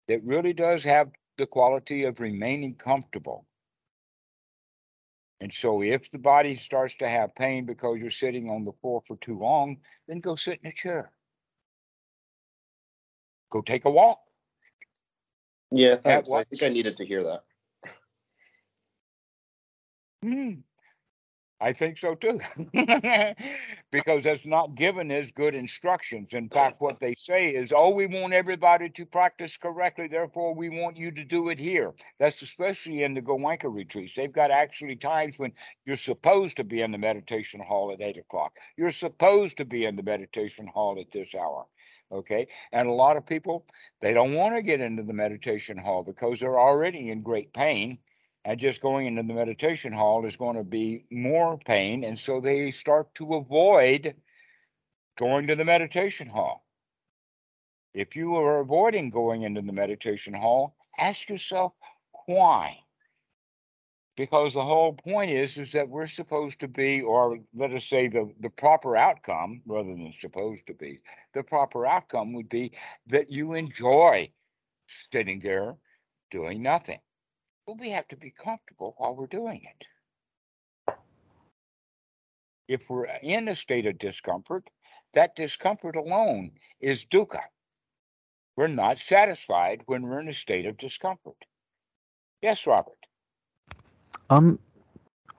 It really does have the quality of remaining comfortable. And so if the body starts to have pain because you're sitting on the floor for too long, then go sit in a chair. Go take a walk. Yeah, thanks. I think I needed to hear that. Hmm. I think so too. because that's not given as good instructions. In fact, what they say is, oh, we want everybody to practice correctly, therefore we want you to do it here. That's especially in the Goenka retreats. They've got actually times when you're supposed to be in the meditation hall at eight o'clock. You're supposed to be in the meditation hall at this hour. Okay. And a lot of people, they don't want to get into the meditation hall because they're already in great pain and just going into the meditation hall is going to be more pain and so they start to avoid going to the meditation hall. If you are avoiding going into the meditation hall ask yourself why. Because the whole point is is that we're supposed to be or let us say the the proper outcome rather than supposed to be the proper outcome would be that you enjoy sitting there doing nothing we have to be comfortable while we're doing it. If we're in a state of discomfort, that discomfort alone is dukkha. We're not satisfied when we're in a state of discomfort. Yes, Robert. Um,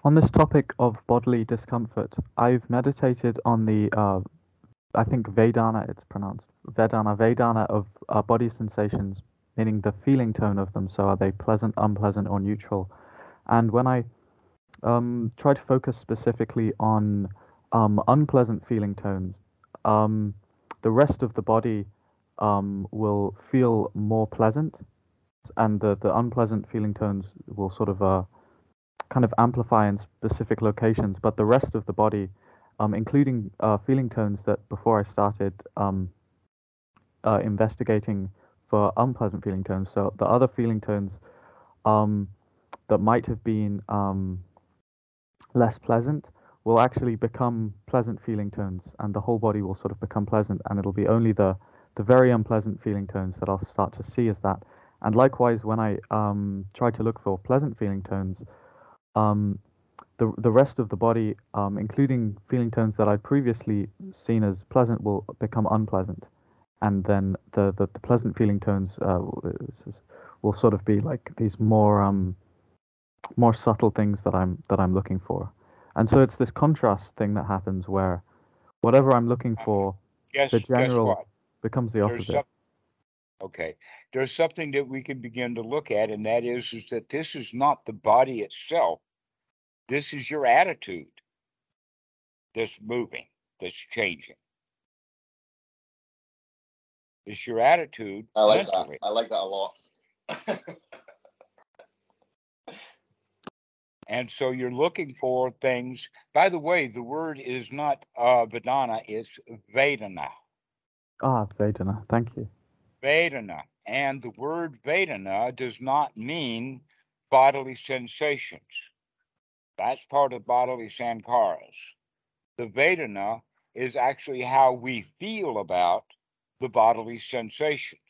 on this topic of bodily discomfort, I've meditated on the, uh, I think Vedana it's pronounced, Vedana, Vedana of uh, body sensations meaning the feeling tone of them. So are they pleasant, unpleasant, or neutral? And when I um, try to focus specifically on um, unpleasant feeling tones, um, the rest of the body um, will feel more pleasant, and the, the unpleasant feeling tones will sort of uh, kind of amplify in specific locations. But the rest of the body, um, including uh, feeling tones that before I started um, uh, investigating for unpleasant feeling tones, so the other feeling tones um, that might have been um, less pleasant will actually become pleasant feeling tones and the whole body will sort of become pleasant and it'll be only the the very unpleasant feeling tones that I'll start to see as that. And likewise when I um, try to look for pleasant feeling tones um, the the rest of the body um, including feeling tones that I'd previously seen as pleasant will become unpleasant and then the the, the pleasant feeling tones uh, will sort of be like these more um more subtle things that I'm that I'm looking for. And so it's this contrast thing that happens where whatever I'm looking for, Guess, the general becomes the opposite. some, okay, there's something that we can begin to look at, and that is, is that this is not the body itself. This is your attitude that's moving, that's changing. It's your attitude I like that. I like that a lot. And so you're looking for things. By the way, the word is not uh, Vedana, it's Vedana. Ah, Vedana, thank you. Vedana. And the word Vedana does not mean bodily sensations. That's part of bodily sankharas. The Vedana is actually how we feel about the bodily sensations.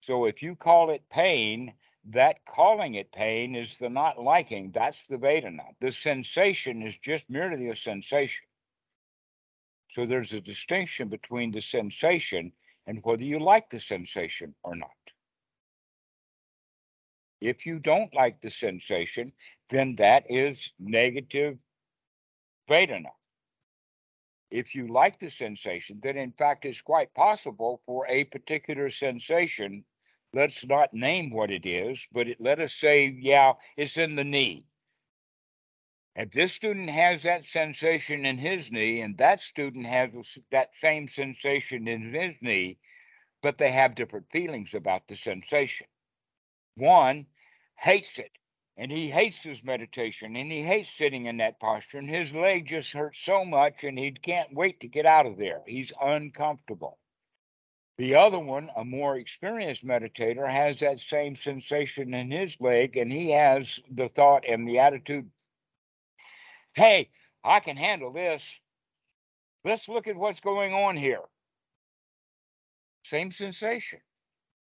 So if you call it pain, that calling it pain is the not liking. That's the Vedana. The sensation is just merely a sensation. So there's a distinction between the sensation and whether you like the sensation or not. If you don't like the sensation, then that is negative Vedana. If you like the sensation, then in fact it's quite possible for a particular sensation let's not name what it is, but it, let us say, yeah, it's in the knee. If this student has that sensation in his knee, and that student has that same sensation in his knee, but they have different feelings about the sensation. One hates it, and he hates his meditation, and he hates sitting in that posture, and his leg just hurts so much, and he can't wait to get out of there. He's uncomfortable. The other one, a more experienced meditator, has that same sensation in his leg, and he has the thought and the attitude hey, I can handle this. Let's look at what's going on here. Same sensation.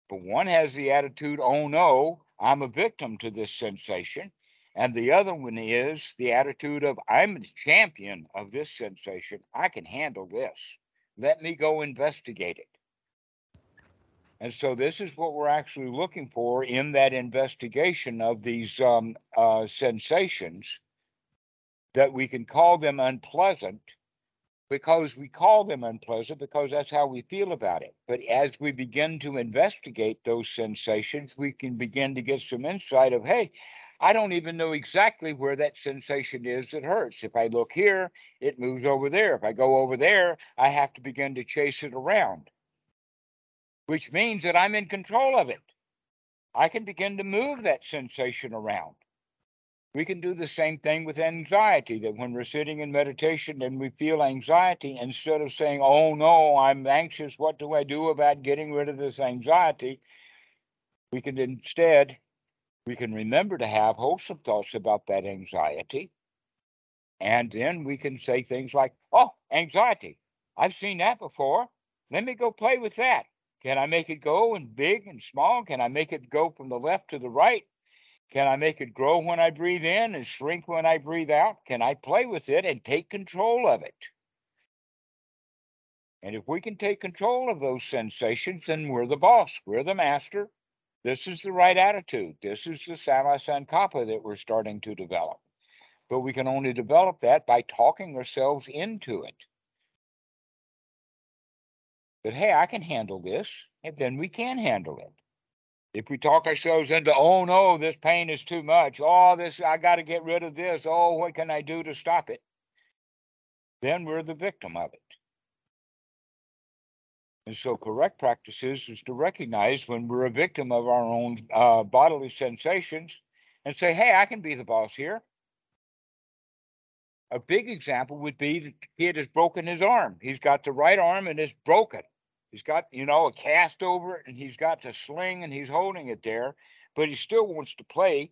But one has the attitude, oh no, I'm a victim to this sensation. And the other one is the attitude of, I'm the champion of this sensation. I can handle this. Let me go investigate it. And so this is what we're actually looking for in that investigation of these um, uh, sensations that we can call them unpleasant because we call them unpleasant because that's how we feel about it. But as we begin to investigate those sensations, we can begin to get some insight of, hey, I don't even know exactly where that sensation is that hurts. If I look here, it moves over there. If I go over there, I have to begin to chase it around which means that I'm in control of it. I can begin to move that sensation around. We can do the same thing with anxiety that when we're sitting in meditation and we feel anxiety, instead of saying, Oh no, I'm anxious, what do I do about getting rid of this anxiety? We can instead, we can remember to have wholesome thoughts about that anxiety. And then we can say things like, Oh, anxiety, I've seen that before. Let me go play with that. Can I make it go in big and small? Can I make it go from the left to the right? Can I make it grow when I breathe in and shrink when I breathe out? Can I play with it and take control of it? And if we can take control of those sensations, then we're the boss, we're the master. This is the right attitude. This is the Sama that we're starting to develop. But we can only develop that by talking ourselves into it that, hey, I can handle this, and then we can handle it. If we talk ourselves into, oh no, this pain is too much. Oh, this, I got to get rid of this. Oh, what can I do to stop it? Then we're the victim of it. And so, correct practices is to recognize when we're a victim of our own uh, bodily sensations and say, hey, I can be the boss here. A big example would be the kid has broken his arm. He's got the right arm and it's broken. He's got, you know, a cast over it and he's got the sling and he's holding it there, but he still wants to play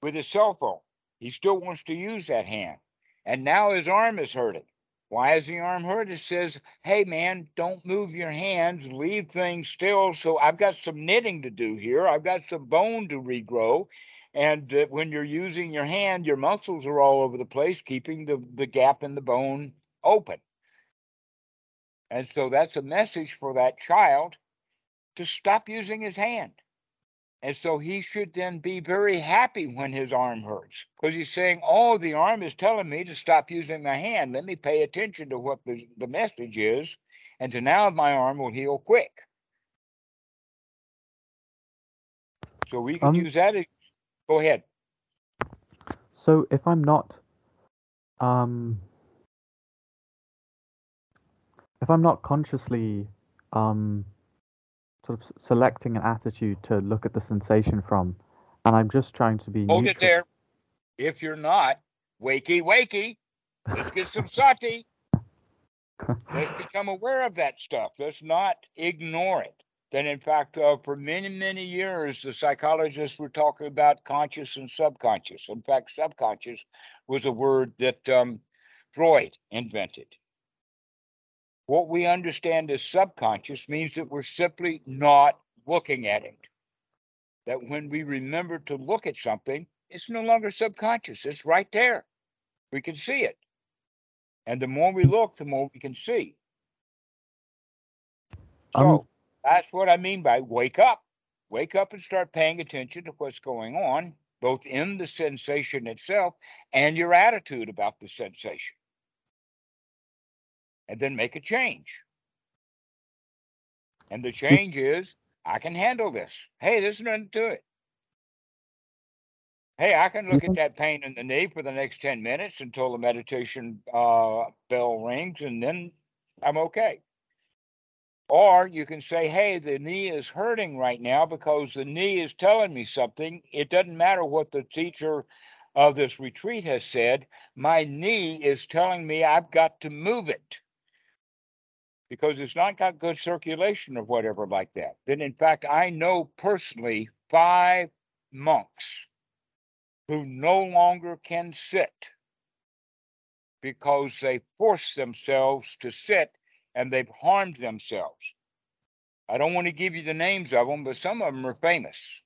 with his cell phone. He still wants to use that hand. And now his arm is hurting. Why is the arm hurt? It says, hey man, don't move your hands, leave things still. So I've got some knitting to do here. I've got some bone to regrow. And uh, when you're using your hand, your muscles are all over the place, keeping the, the gap in the bone open. And so that's a message for that child to stop using his hand. And so he should then be very happy when his arm hurts because he's saying, Oh, the arm is telling me to stop using my hand. Let me pay attention to what the, the message is. And to now my arm will heal quick. So we can Um, use that. as- Go ahead. So if I'm not, um, if I'm not consciously, um, sort of selecting an attitude to look at the sensation from, and I'm just trying to be Hold it neutral. there. If you're not, wakey, wakey. Let's get some sati. Let's become aware of that stuff. Let's not ignore it. Then, in fact, uh, for many, many years, the psychologists were talking about conscious and subconscious. In fact, subconscious was a word that um, Freud invented. What we understand as subconscious means that we're simply not looking at it. That when we remember to look at something, it's no longer subconscious, it's right there. We can see it. And the more we look, the more we can see. So Um, that's what I mean by wake up. Wake up and start paying attention to what's going on, both in the sensation itself and your attitude about the sensation. And then make a change. And the change is I can handle this. Hey, there's nothing to it. Hey, I can look at that pain in the knee for the next 10 minutes until the meditation uh, bell rings, and then I'm okay. Or you can say, hey, the knee is hurting right now because the knee is telling me something. It doesn't matter what the teacher of this retreat has said. My knee is telling me I've got to move it because it's not got good circulation or whatever like that. Then, in fact, I know personally five monks who no longer can sit because they force themselves to sit and they've harmed themselves. I don't want to give you the names of them, but some of them are famous.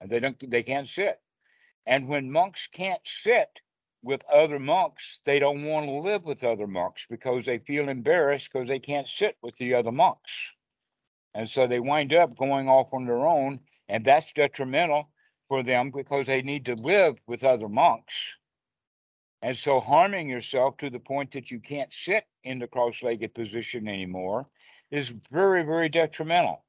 And they don't they can't sit. And when monks can't sit with other monks, they don't want to live with other monks because they feel embarrassed because they can't sit with the other monks. And so they wind up going off on their own, and that's detrimental for them because they need to live with other monks. And so harming yourself to the point that you can't sit in the cross-legged position anymore is very, very detrimental.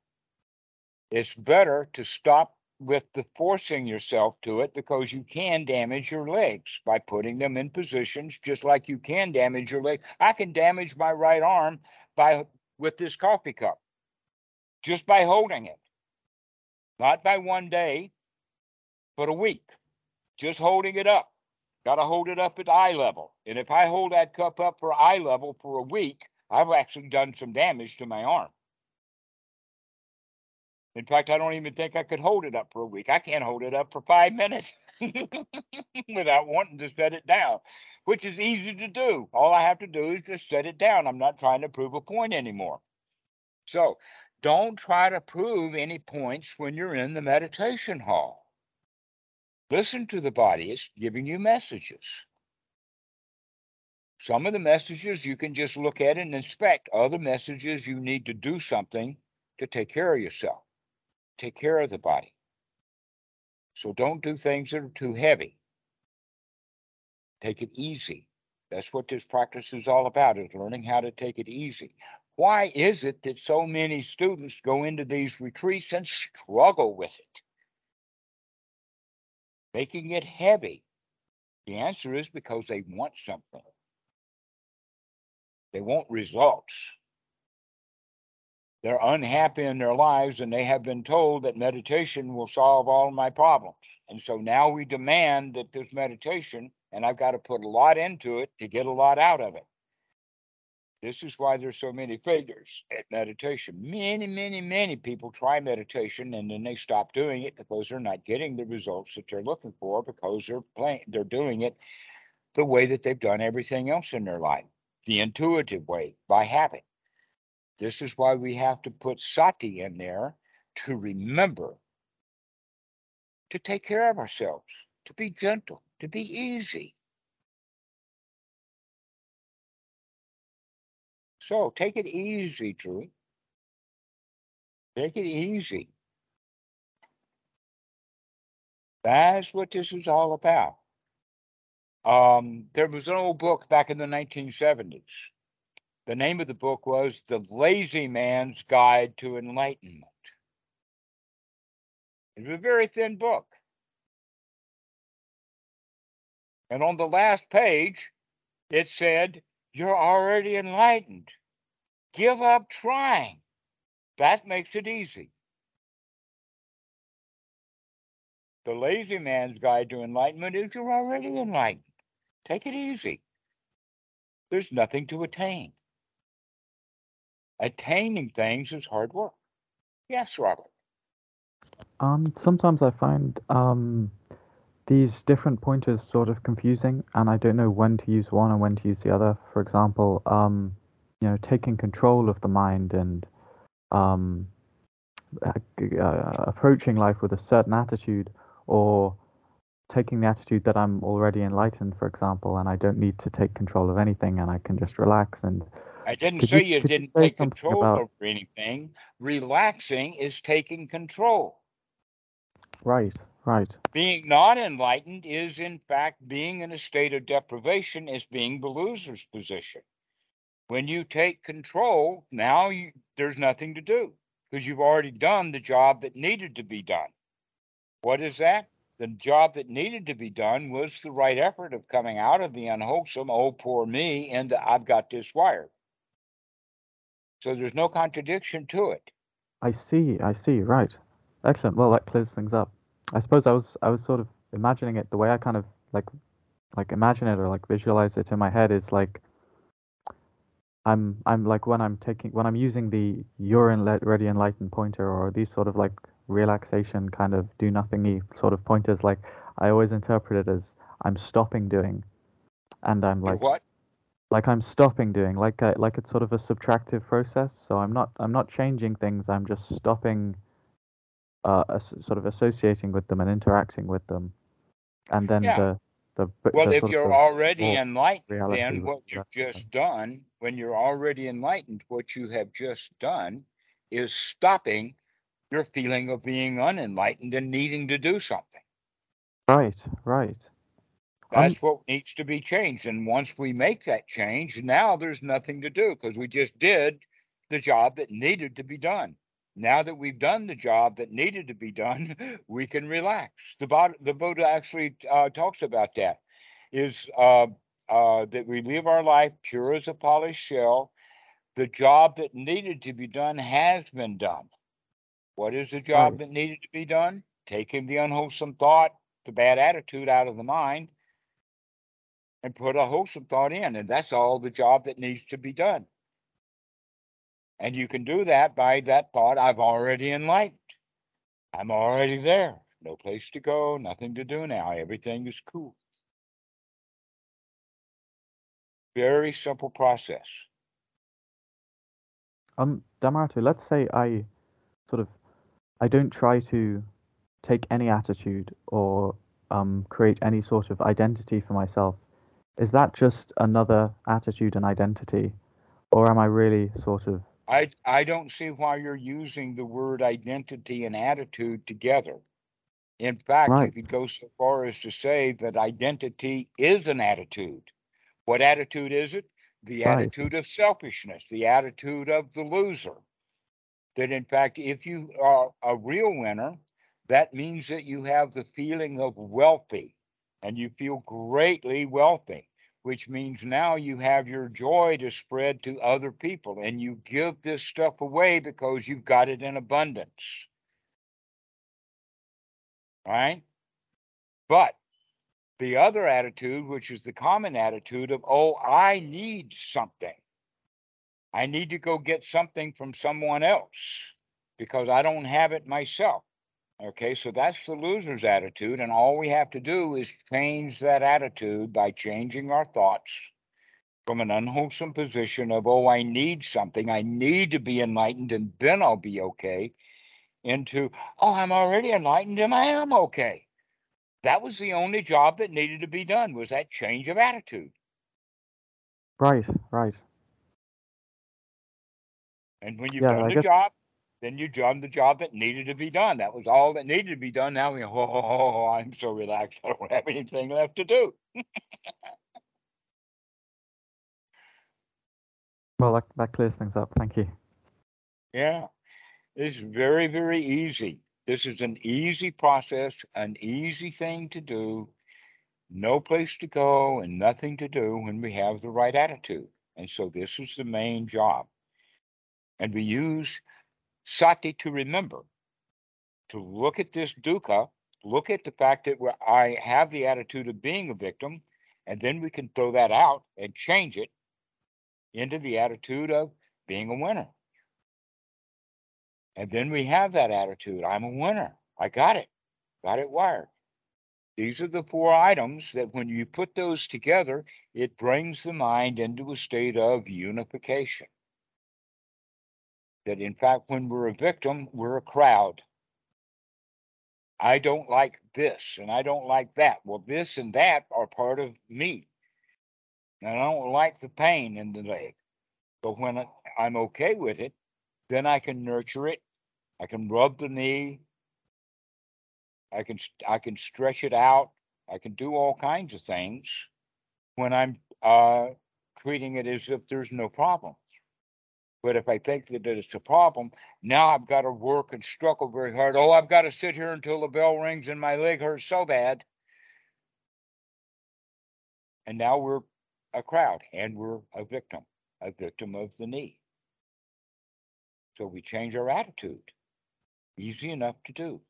It's better to stop with the forcing yourself to it because you can damage your legs by putting them in positions just like you can damage your leg. I can damage my right arm by with this coffee cup just by holding it. Not by one day, but a week. Just holding it up. Got to hold it up at eye level. And if I hold that cup up for eye level for a week, I've actually done some damage to my arm. In fact, I don't even think I could hold it up for a week. I can't hold it up for five minutes without wanting to set it down, which is easy to do. All I have to do is just set it down. I'm not trying to prove a point anymore. So don't try to prove any points when you're in the meditation hall. Listen to the body, it's giving you messages. Some of the messages you can just look at and inspect. Other messages you need to do something to take care of yourself, take care of the body. So don't do things that are too heavy. Take it easy. That's what this practice is all about, is learning how to take it easy. why is it that so many students go into these retreats and struggle with it, making it heavy? The answer is because they want something. They want results. They're unhappy in their lives and they have been told that meditation will solve all my problems. And so now we demand that this meditation, and I've got to put a lot into it to get a lot out of it. This is why there's so many failures at meditation. Many, many, many people try meditation and then they stop doing it because they're not getting the results that they're looking for because they're playing, they're doing it the way that they've done everything else in their life, the intuitive way by habit. This is why we have to put sati in there to remember to take care of ourselves, to be gentle, to be easy. So take it easy, Drew. Take it easy. That's what this is all about. Um, there was an old book back in the 1970s. The name of the book was The Lazy Man's Guide to Enlightenment. It was a very thin book. And on the last page, it said, You're already enlightened. Give up trying. That makes it easy. The lazy man's guide to enlightenment is you're already enlightened. Take it easy. There's nothing to attain. Attaining things is hard work. Yes, Robert. Um, sometimes I find um, these different pointers sort of confusing, and I don't know when to use one and when to use the other. For example, um, you know, taking control of the mind and um, uh, approaching life with a certain attitude, or taking the attitude that I'm already enlightened, for example, and I don't need to take control of anything, and I can just relax and. I didn't say you, you didn't you take control about... over anything. Relaxing is taking control. Right, right. Being not enlightened is, in fact, being in a state of deprivation, is being the loser's position. When you take control, now you, there's nothing to do because you've already done the job that needed to be done. What is that? The job that needed to be done was the right effort of coming out of the unwholesome, oh, poor me, into I've got this wired. So there's no contradiction to it. I see, I see, right. Excellent. Well, that clears things up. I suppose I was I was sort of imagining it the way I kind of like like imagine it or like visualize it in my head is like I'm I'm like when I'm taking when I'm using the you're in ready enlightened pointer or these sort of like relaxation kind of do nothingy sort of pointers like I always interpret it as I'm stopping doing and I'm like what like I'm stopping doing like a, like it's sort of a subtractive process so I'm not I'm not changing things I'm just stopping uh sort of associating with them and interacting with them and then yeah. the the, well, the if you're already enlightened, then what you've just done, when you're already enlightened, what you have just done is stopping your feeling of being unenlightened and needing to do something. Right, right. That's um, what needs to be changed. And once we make that change, now there's nothing to do because we just did the job that needed to be done. Now that we've done the job that needed to be done, we can relax. The, the Buddha actually uh, talks about that. Is uh, uh, that we live our life pure as a polished shell. The job that needed to be done has been done. What is the job right. that needed to be done? Taking the unwholesome thought, the bad attitude out of the mind, and put a wholesome thought in. And that's all the job that needs to be done. And you can do that by that thought I've already enlightened. I'm already there. No place to go, nothing to do now. Everything is cool. Very simple process. Um, Dhammarato, let's say I sort of I don't try to take any attitude or um, create any sort of identity for myself. Is that just another attitude and identity, or am I really sort of I I don't see why you're using the word identity and attitude together. In fact, right. you could go so far as to say that identity is an attitude. What attitude is it? the Right. attitude of selfishness, the attitude of the loser. That in fact, if you are a real winner, that means that you have the feeling of wealthy and you feel greatly wealthy, which means now you have your joy to spread to other people and you give this stuff away because you've got it in abundance. Right? But the other attitude, which is the common attitude of, oh, I need something. I need to go get something from someone else because I don't have it myself. Okay, so that's the loser's attitude. And all we have to do is change that attitude by changing our thoughts from an unwholesome position of, oh, I need something, I need to be enlightened, and then I'll be okay, into, oh, I'm already enlightened and I am okay. That was the only job that needed to be done was that change of attitude. Right, right. And when you've Yeah, done I the guess- job, then you done the job that needed to be done. That was all that needed to be done. Now we, oh, oh, oh, oh, I'm so relaxed. I don't have anything left to do. Well, that, that clears things up. Thank you. Yeah, it's very, very easy. This is an easy process, an easy thing to do. No place to go and nothing to do when we have the right attitude. And so this is the main job. And we use sati to remember, to look at this dukkha, look at the fact that I have the attitude of being a victim, and then we can throw that out and change it into the attitude of being a winner. And then we have that attitude I'm a winner. I got it, got it wired. These are the four items that when you put those together, it brings the mind into a state of unification. That in fact, when we're a victim, we're a crowd. I don't like this and I don't like that. Well, this and that are part of me. And I don't like the pain in the leg. But when I'm okay with it, then I can nurture it. I can rub the knee. I can I can stretch it out. I can do all kinds of things when I'm uh, treating it as if there's no problem. But if I think that it's a problem, now I've got to work and struggle very hard. Oh, I've got to sit here until the bell rings and my leg hurts so bad. And now we're a crowd and we're a victim, a victim of the knee. So we change our attitude. Easy enough to do.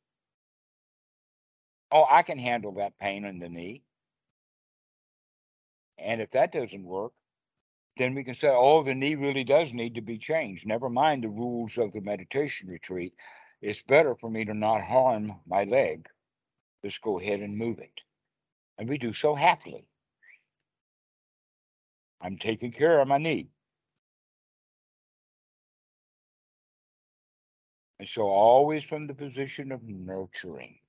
Oh, I can handle that pain in the knee. And if that doesn't work, then we can say, oh, the knee really does need to be changed. Never mind the rules of the meditation retreat. It's better for me to not harm my leg. Just go ahead and move it. And we do so happily. I'm taking care of my knee. And so, always from the position of nurturing.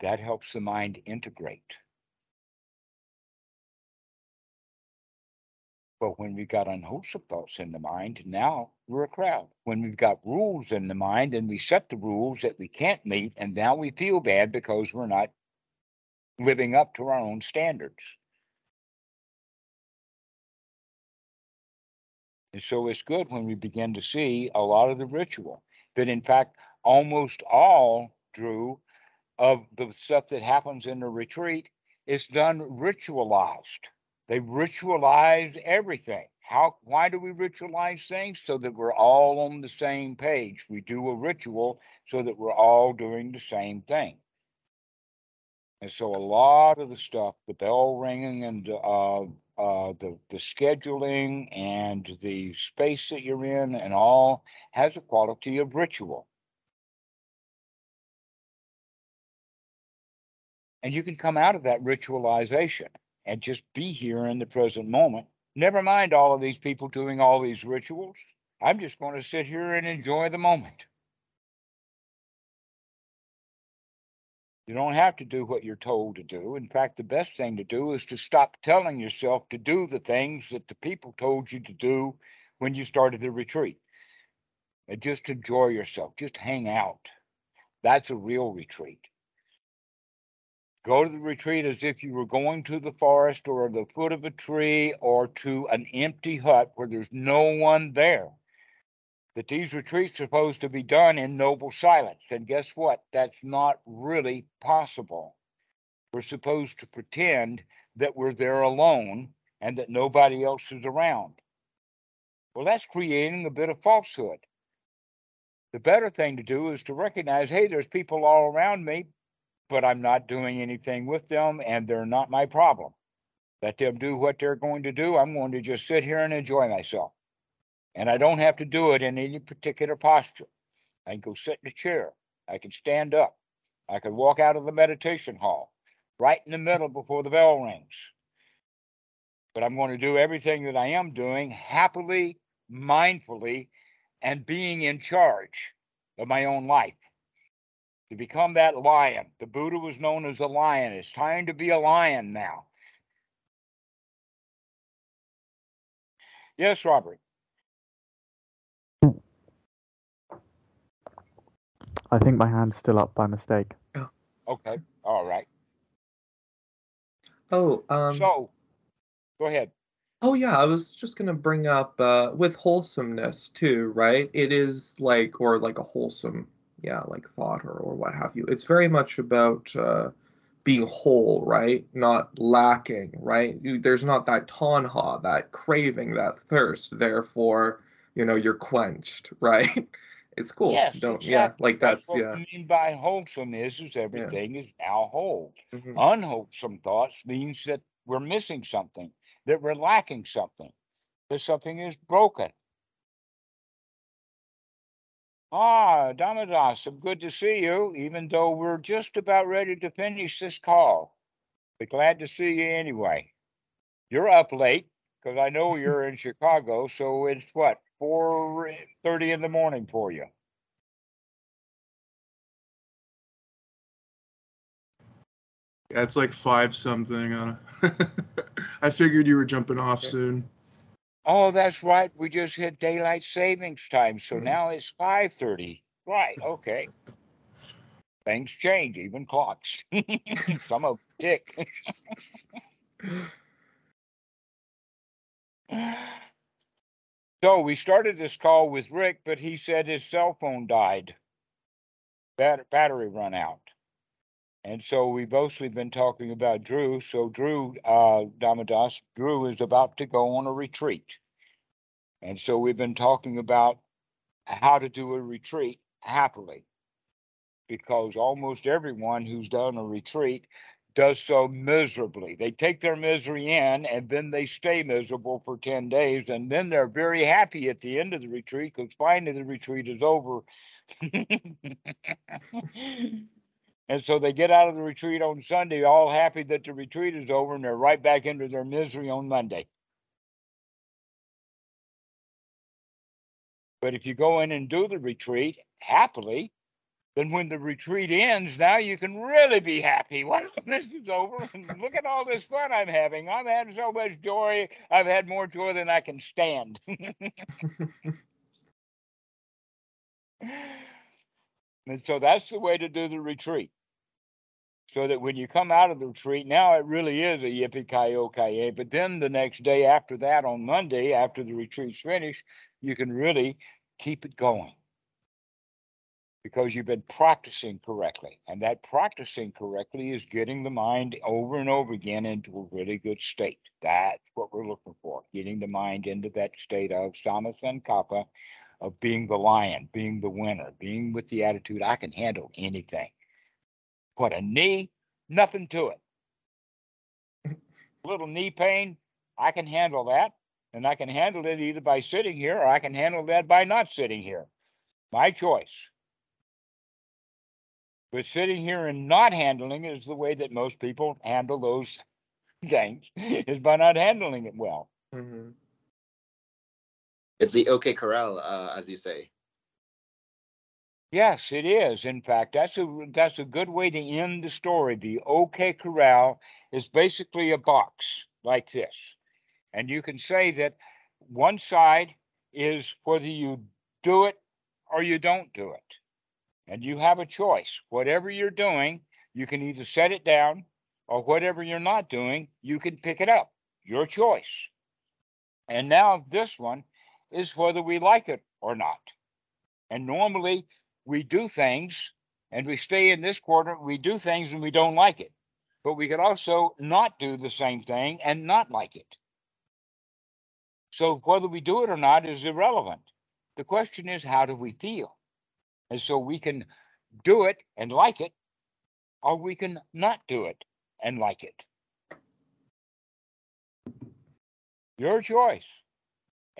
That helps the mind integrate. But when we've got unwholesome thoughts in the mind, now we're a crowd. When we've got rules in the mind and we set the rules that we can't meet, and now we feel bad because we're not living up to our own standards. And so it's good when we begin to see a lot of the ritual that, in fact, almost all, Drew, of the stuff that happens in the retreat is done ritualized. They ritualize everything. How why do we ritualize things? So that we're all on the same page. We do a ritual so that we're all doing the same thing. And so a lot of the stuff, the bell ringing and uh, uh, the the scheduling and the space that you're in and all has a quality of ritual. And you can come out of that ritualization and just be here in the present moment. Never mind all of these people doing all these rituals. I'm just going to sit here and enjoy the moment. You don't have to do what you're told to do. In fact, the best thing to do is to stop telling yourself to do the things that the people told you to do when you started the retreat. And just enjoy yourself, just hang out. That's a real retreat. Go to the retreat as if you were going to the forest or the foot of a tree or to an empty hut where there's no one there. That these retreats are supposed to be done in noble silence. And guess what? That's not really possible. We're supposed to pretend that we're there alone and that nobody else is around. Well, that's creating a bit of falsehood. The better thing to do is to recognize hey, there's people all around me, but I'm not doing anything with them and they're not my problem. Let them do what they're going to do. I'm going to just sit here and enjoy myself. And I don't have to do it in any particular posture. I can go sit in a chair. I can stand up. I can walk out of the meditation hall right in the middle before the bell rings. But I'm going to do everything that I am doing happily, mindfully, and being in charge of my own life. To become that lion. The Buddha was known as a lion. It's time to be a lion now. Yes, Robert. I think my hand's still up by mistake. Okay. All right. Oh, um, so, go ahead. oh yeah, I was just gonna bring up uh, with wholesomeness too, right? It is like, or like a wholesome, yeah, like thought or, or what have you. It's very much about uh, being whole, right? Not lacking, right? You, there's not that tanha, that craving, that thirst. Therefore, you know, you're quenched, right? It's cool. Yes, Don't yeah, like that's, yeah. what yeah. mean by wholesomeness is everything is now whole. mhm. Unwholesome thoughts means that we're missing something, that we're lacking something, that something is broken. Ah, Damadas, I'm good to see you, even though we're just about ready to finish this call. But glad to see you anyway. You're up late because I know you're in Chicago, so it's what four thirty in the morning for you. Yeah, it's like five something. On I figured you were jumping off Okay. soon. Oh, that's right. We just hit daylight savings time, so Mhm. now it's five thirty. Right. Okay. Things change, even clocks. Some of them tick. so we started this call with Rick, but he said his cell phone died. Bat- battery run out. And so we've mostly been talking about Drew. So Drew, uh, Drew is about to go on a retreat. And so we've been talking about how to do a retreat happily. Because almost everyone who's done a retreat does so miserably. They take their misery in and then they stay miserable for 10 days. And then they're very happy at the end of the retreat because finally the retreat is over. and so they get out of the retreat on Sunday, all happy that the retreat is over, and they're right back into their misery on Monday. But if you go in and do the retreat happily, then when the retreat ends, now you can really be happy. Well, this is over. and Look at all this fun I'm having. I've had so much joy. I've had more joy than I can stand. and so that's the way to do the retreat. So that when you come out of the retreat, now it really is a yippee ki But then the next day after that, on Monday, after the retreat's finished, you can really keep it going because you've been practicing correctly. And that practicing correctly is getting the mind over and over again into a really good state. That's what we're looking for, getting the mind into that state of samma sankappa, of being the lion, being the winner, being with the attitude, I can handle anything. What a knee, nothing to it. A little knee pain, I can handle that. And I can handle it either by sitting here or I can handle that by not sitting here. My choice. But sitting here and not handling it is the way that most people handle those things, is by not handling it well. Mhm. It's the OK Corral, uh, as you say. Yes, it is. In fact, that's a that's a good way to end the story. The OK Corral is basically a box like this. And you can say that one side is whether you do it or you don't do it. And you have a choice. Whatever you're doing, you can either set it down or whatever you're not doing, you can pick it up. Your choice. And now this one is whether we like it or not. And normally we do things and we stay in this quarter, we do things and we don't like it. But we could also not do the same thing and not like it. So whether we do it or not is irrelevant. The question is, how do we feel? And so we can do it and like it, or we can not do it and like it. Your choice.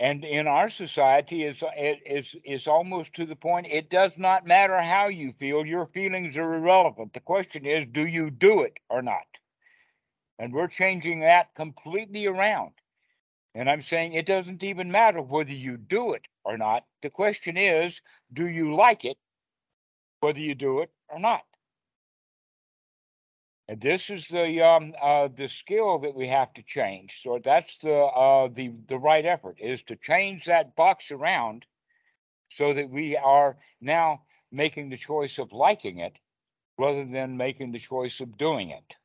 And in our society, is is is almost to the point. It does not matter how you feel; your feelings are irrelevant. The question is, do you do it or not? And we're changing that completely around. And I'm saying it doesn't even matter whether you do it or not. The question is, do you like it, whether you do it or not? And this is the um, uh, the skill that we have to change. So that's the uh, the the right effort is to change that box around, so that we are now making the choice of liking it, rather than making the choice of doing it.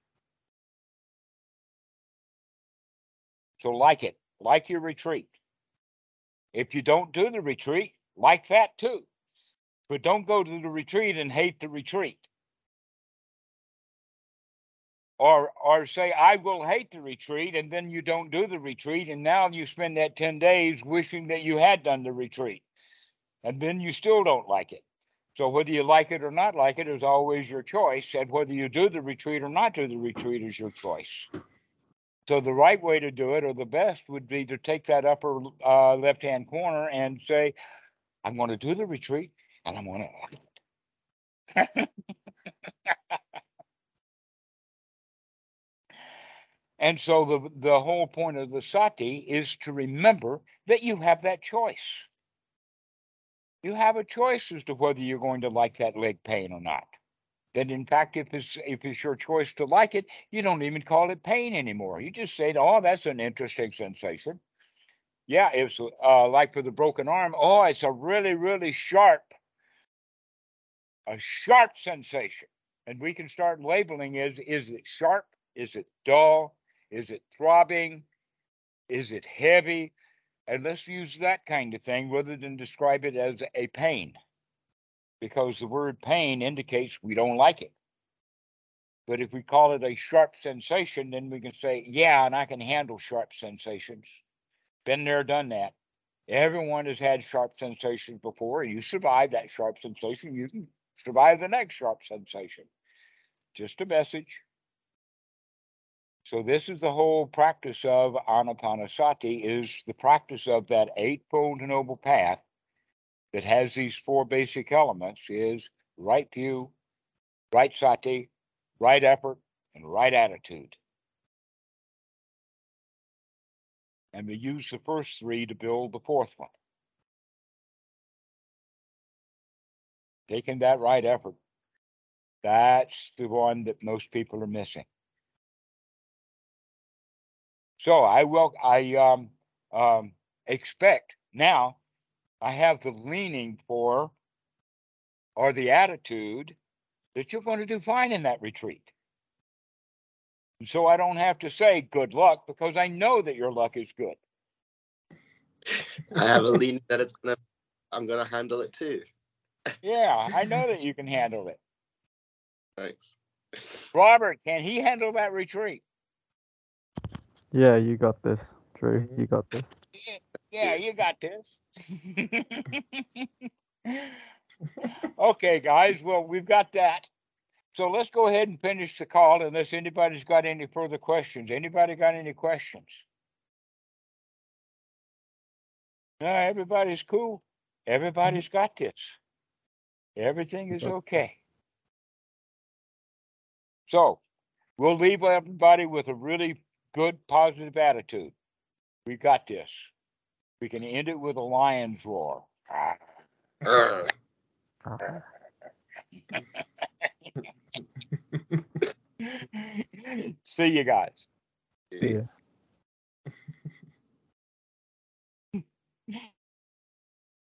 So like it, like your retreat. If you don't do the retreat, like that too. But don't go to the retreat and hate the retreat or or say I will hate the retreat and then you don't do the retreat and now you spend that 10 days wishing that you had done the retreat and then you still don't like it. So whether you like it or not like it is always your choice and whether you do the retreat or not do the retreat is your choice. So the right way to do it or the best would be to take that upper uh, left hand corner and say i'm going to do the retreat and i'm going to And so the, the whole point of the sati is to remember that you have that choice. You have a choice as to whether you're going to like that leg pain or not. That in fact, if it's if it's your choice to like it, you don't even call it pain anymore. You just say, "Oh, that's an interesting sensation." Yeah, it's uh, like for the broken arm. Oh, it's a really, really sharp, a sharp sensation, and we can start labeling: is is it sharp? Is it dull? Is it throbbing? Is it heavy? And let's use that kind of thing rather than describe it as a pain, because the word pain indicates we don't like it. But if we call it a sharp sensation, then we can say, yeah, and I can handle sharp sensations. Been there, done that. Everyone has had sharp sensations before. You survive that sharp sensation, you can survive the next sharp sensation. Just a message. So this is the whole practice of anapanasati is the practice of that eightfold noble path that has these four basic elements is right view, right sati, right effort, and right attitude. And we use the first three to build the fourth one. Taking that right effort, that's the one that most people are missing. So I will, I um, um, expect now I have the leaning for or the attitude that you're going to do fine in that retreat. so I don't have to say good luck because I know that your luck is good. I have a lean that it's gonna I'm gonna handle it too. Yeah, I know that you can handle it. Thanks. Robert, can he handle that retreat? Yeah, you got this, Drew. Mm-hmm. You got this. Yeah, you got this. okay, guys. Well, we've got that. So let's go ahead and finish the call unless anybody's got any further questions. Anybody got any questions? No, everybody's cool. Mm-hmm. Everybody's got this. Everything is okay. So we'll leave everybody with a really good, positive attitude. We got this. We can end it with a lion's roar. See you guys. Yeah.